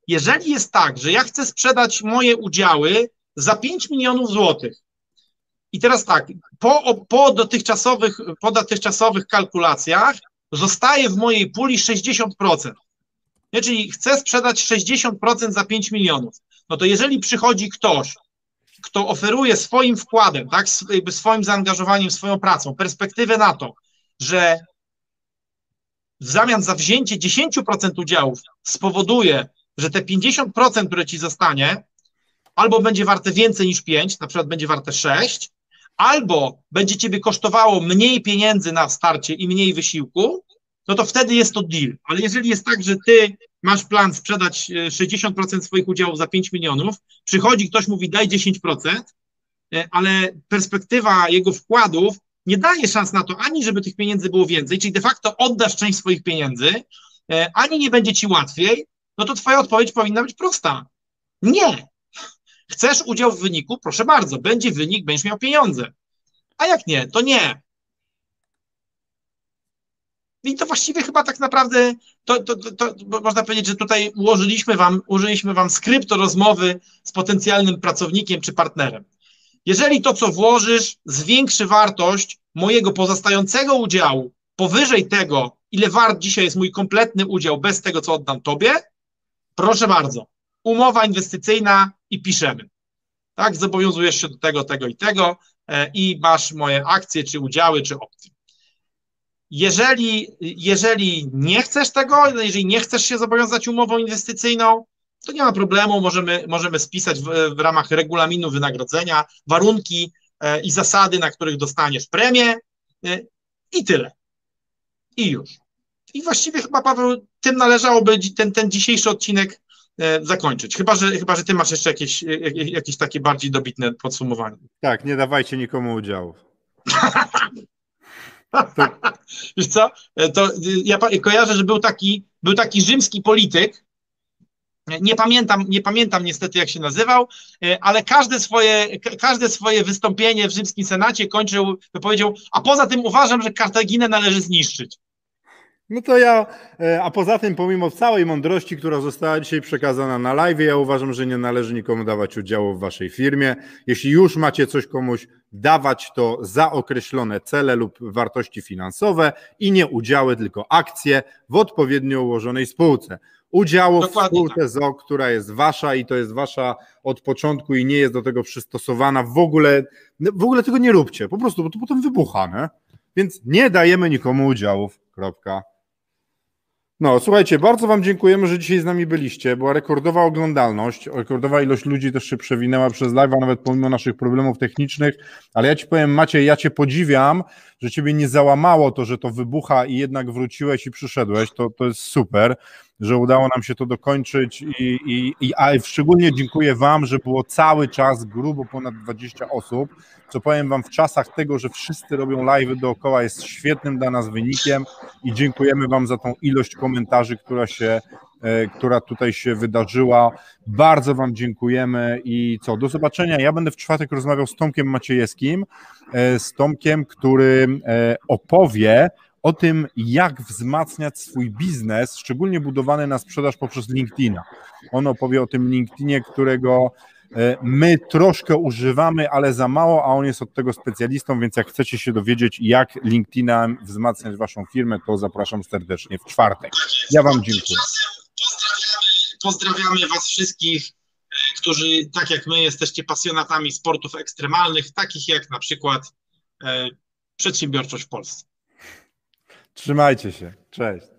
jeżeli jest tak, że ja chcę sprzedać moje udziały za 5 milionów złotych, i teraz tak, po, po, dotychczasowych, po dotychczasowych kalkulacjach zostaje w mojej puli 60%. Nie, czyli chcę sprzedać 60% za 5 milionów. No to jeżeli przychodzi ktoś, kto oferuje swoim wkładem, tak, swoim zaangażowaniem, swoją pracą, perspektywę na to, że w zamian za wzięcie 10% udziałów spowoduje, że te 50%, które ci zostanie, albo będzie warte więcej niż 5, na przykład będzie warte 6, albo będzie ciebie kosztowało mniej pieniędzy na starcie i mniej wysiłku, no to wtedy jest to deal. Ale jeżeli jest tak, że ty masz plan sprzedać 60% e, swoich udziałów za 5 milionów, przychodzi ktoś, mówi daj 10%, e, ale perspektywa jego wkładów nie daje szans na to, ani żeby tych pieniędzy było więcej, czyli de facto oddasz część swoich pieniędzy, e, ani nie będzie ci łatwiej, no to twoja odpowiedź powinna być prosta. Nie. Chcesz udział w wyniku? Proszę bardzo, będzie wynik, będziesz miał pieniądze. A jak nie, to nie. I to właściwie chyba tak naprawdę, to, to, to, można powiedzieć, że tutaj ułożyliśmy wam, użyliśmy wam skrypto rozmowy z potencjalnym pracownikiem czy partnerem. Jeżeli to, co włożysz, zwiększy wartość mojego pozostającego udziału powyżej tego, ile wart dzisiaj jest mój kompletny udział bez tego, co oddam tobie, proszę bardzo, umowa inwestycyjna i piszemy. Tak, zobowiązujesz się do tego, tego i tego e, i masz moje akcje, czy udziały, czy opcje. Jeżeli, jeżeli nie chcesz tego, jeżeli nie chcesz się zobowiązać umową inwestycyjną, to nie ma problemu, możemy, możemy spisać w, w ramach regulaminu wynagrodzenia warunki e, i zasady, na których dostaniesz premię e, i tyle. I już. I właściwie chyba, Paweł, tym należałoby ten, ten dzisiejszy odcinek e, zakończyć. Chyba że, chyba, że ty masz jeszcze jakieś, jakieś takie bardziej dobitne podsumowanie. Tak, nie dawajcie nikomu udziału. Wiesz co, to ja kojarzę, że był taki, był taki rzymski polityk, nie pamiętam, nie pamiętam niestety, jak się nazywał, e, ale każde swoje, każde swoje wystąpienie w rzymskim senacie kończył wypowiedzią, a poza tym uważam, że Kartaginę należy zniszczyć. No to ja, e, a poza tym, pomimo całej mądrości, która została dzisiaj przekazana na live, ja uważam, że nie należy nikomu dawać udziału w waszej firmie. Jeśli już macie coś komuś dawać, to za określone cele lub wartości finansowe i nie udziały, tylko akcje w odpowiednio ułożonej spółce udziału Dokładnie w spółce tak. ZO, która jest wasza i to jest wasza od początku i nie jest do tego przystosowana. W ogóle, w ogóle tego nie róbcie, po prostu, bo to potem wybucha, nie? Więc nie dajemy nikomu udziałów. Kropka. No, słuchajcie, bardzo Wam dziękujemy, że dzisiaj z nami byliście. Była rekordowa oglądalność, rekordowa ilość ludzi też się przewinęła przez live, nawet pomimo naszych problemów technicznych, ale ja Ci powiem, Maciej, ja Cię podziwiam, że Ciebie nie załamało to, że to wybucha i jednak wróciłeś i przyszedłeś, to, to jest super że udało nam się to dokończyć i, i, i a szczególnie dziękuję Wam, że było cały czas grubo ponad 20 osób, co powiem Wam w czasach tego, że wszyscy robią live dookoła jest świetnym dla nas wynikiem i dziękujemy Wam za tą ilość komentarzy, która się e, która tutaj się wydarzyła. Bardzo Wam dziękujemy i co, do zobaczenia. Ja będę w czwartek rozmawiał z Tomkiem Maciejewskim, e, z Tomkiem, który e, opowie o tym, jak wzmacniać swój biznes, szczególnie budowany na sprzedaż poprzez LinkedIna. On opowie o tym LinkedInie, którego e, my troszkę używamy, ale za mało, a on jest od tego specjalistą, więc jak chcecie się dowiedzieć, jak LinkedInem wzmacniać waszą firmę, to zapraszam serdecznie w czwartek. Ja wam dziękuję. Pozdrawiamy, was wszystkich, e, którzy tak jak my jesteście pasjonatami sportów ekstremalnych, takich jak na przykład e, przedsiębiorczość w Polsce. Trzymajcie się. Cześć.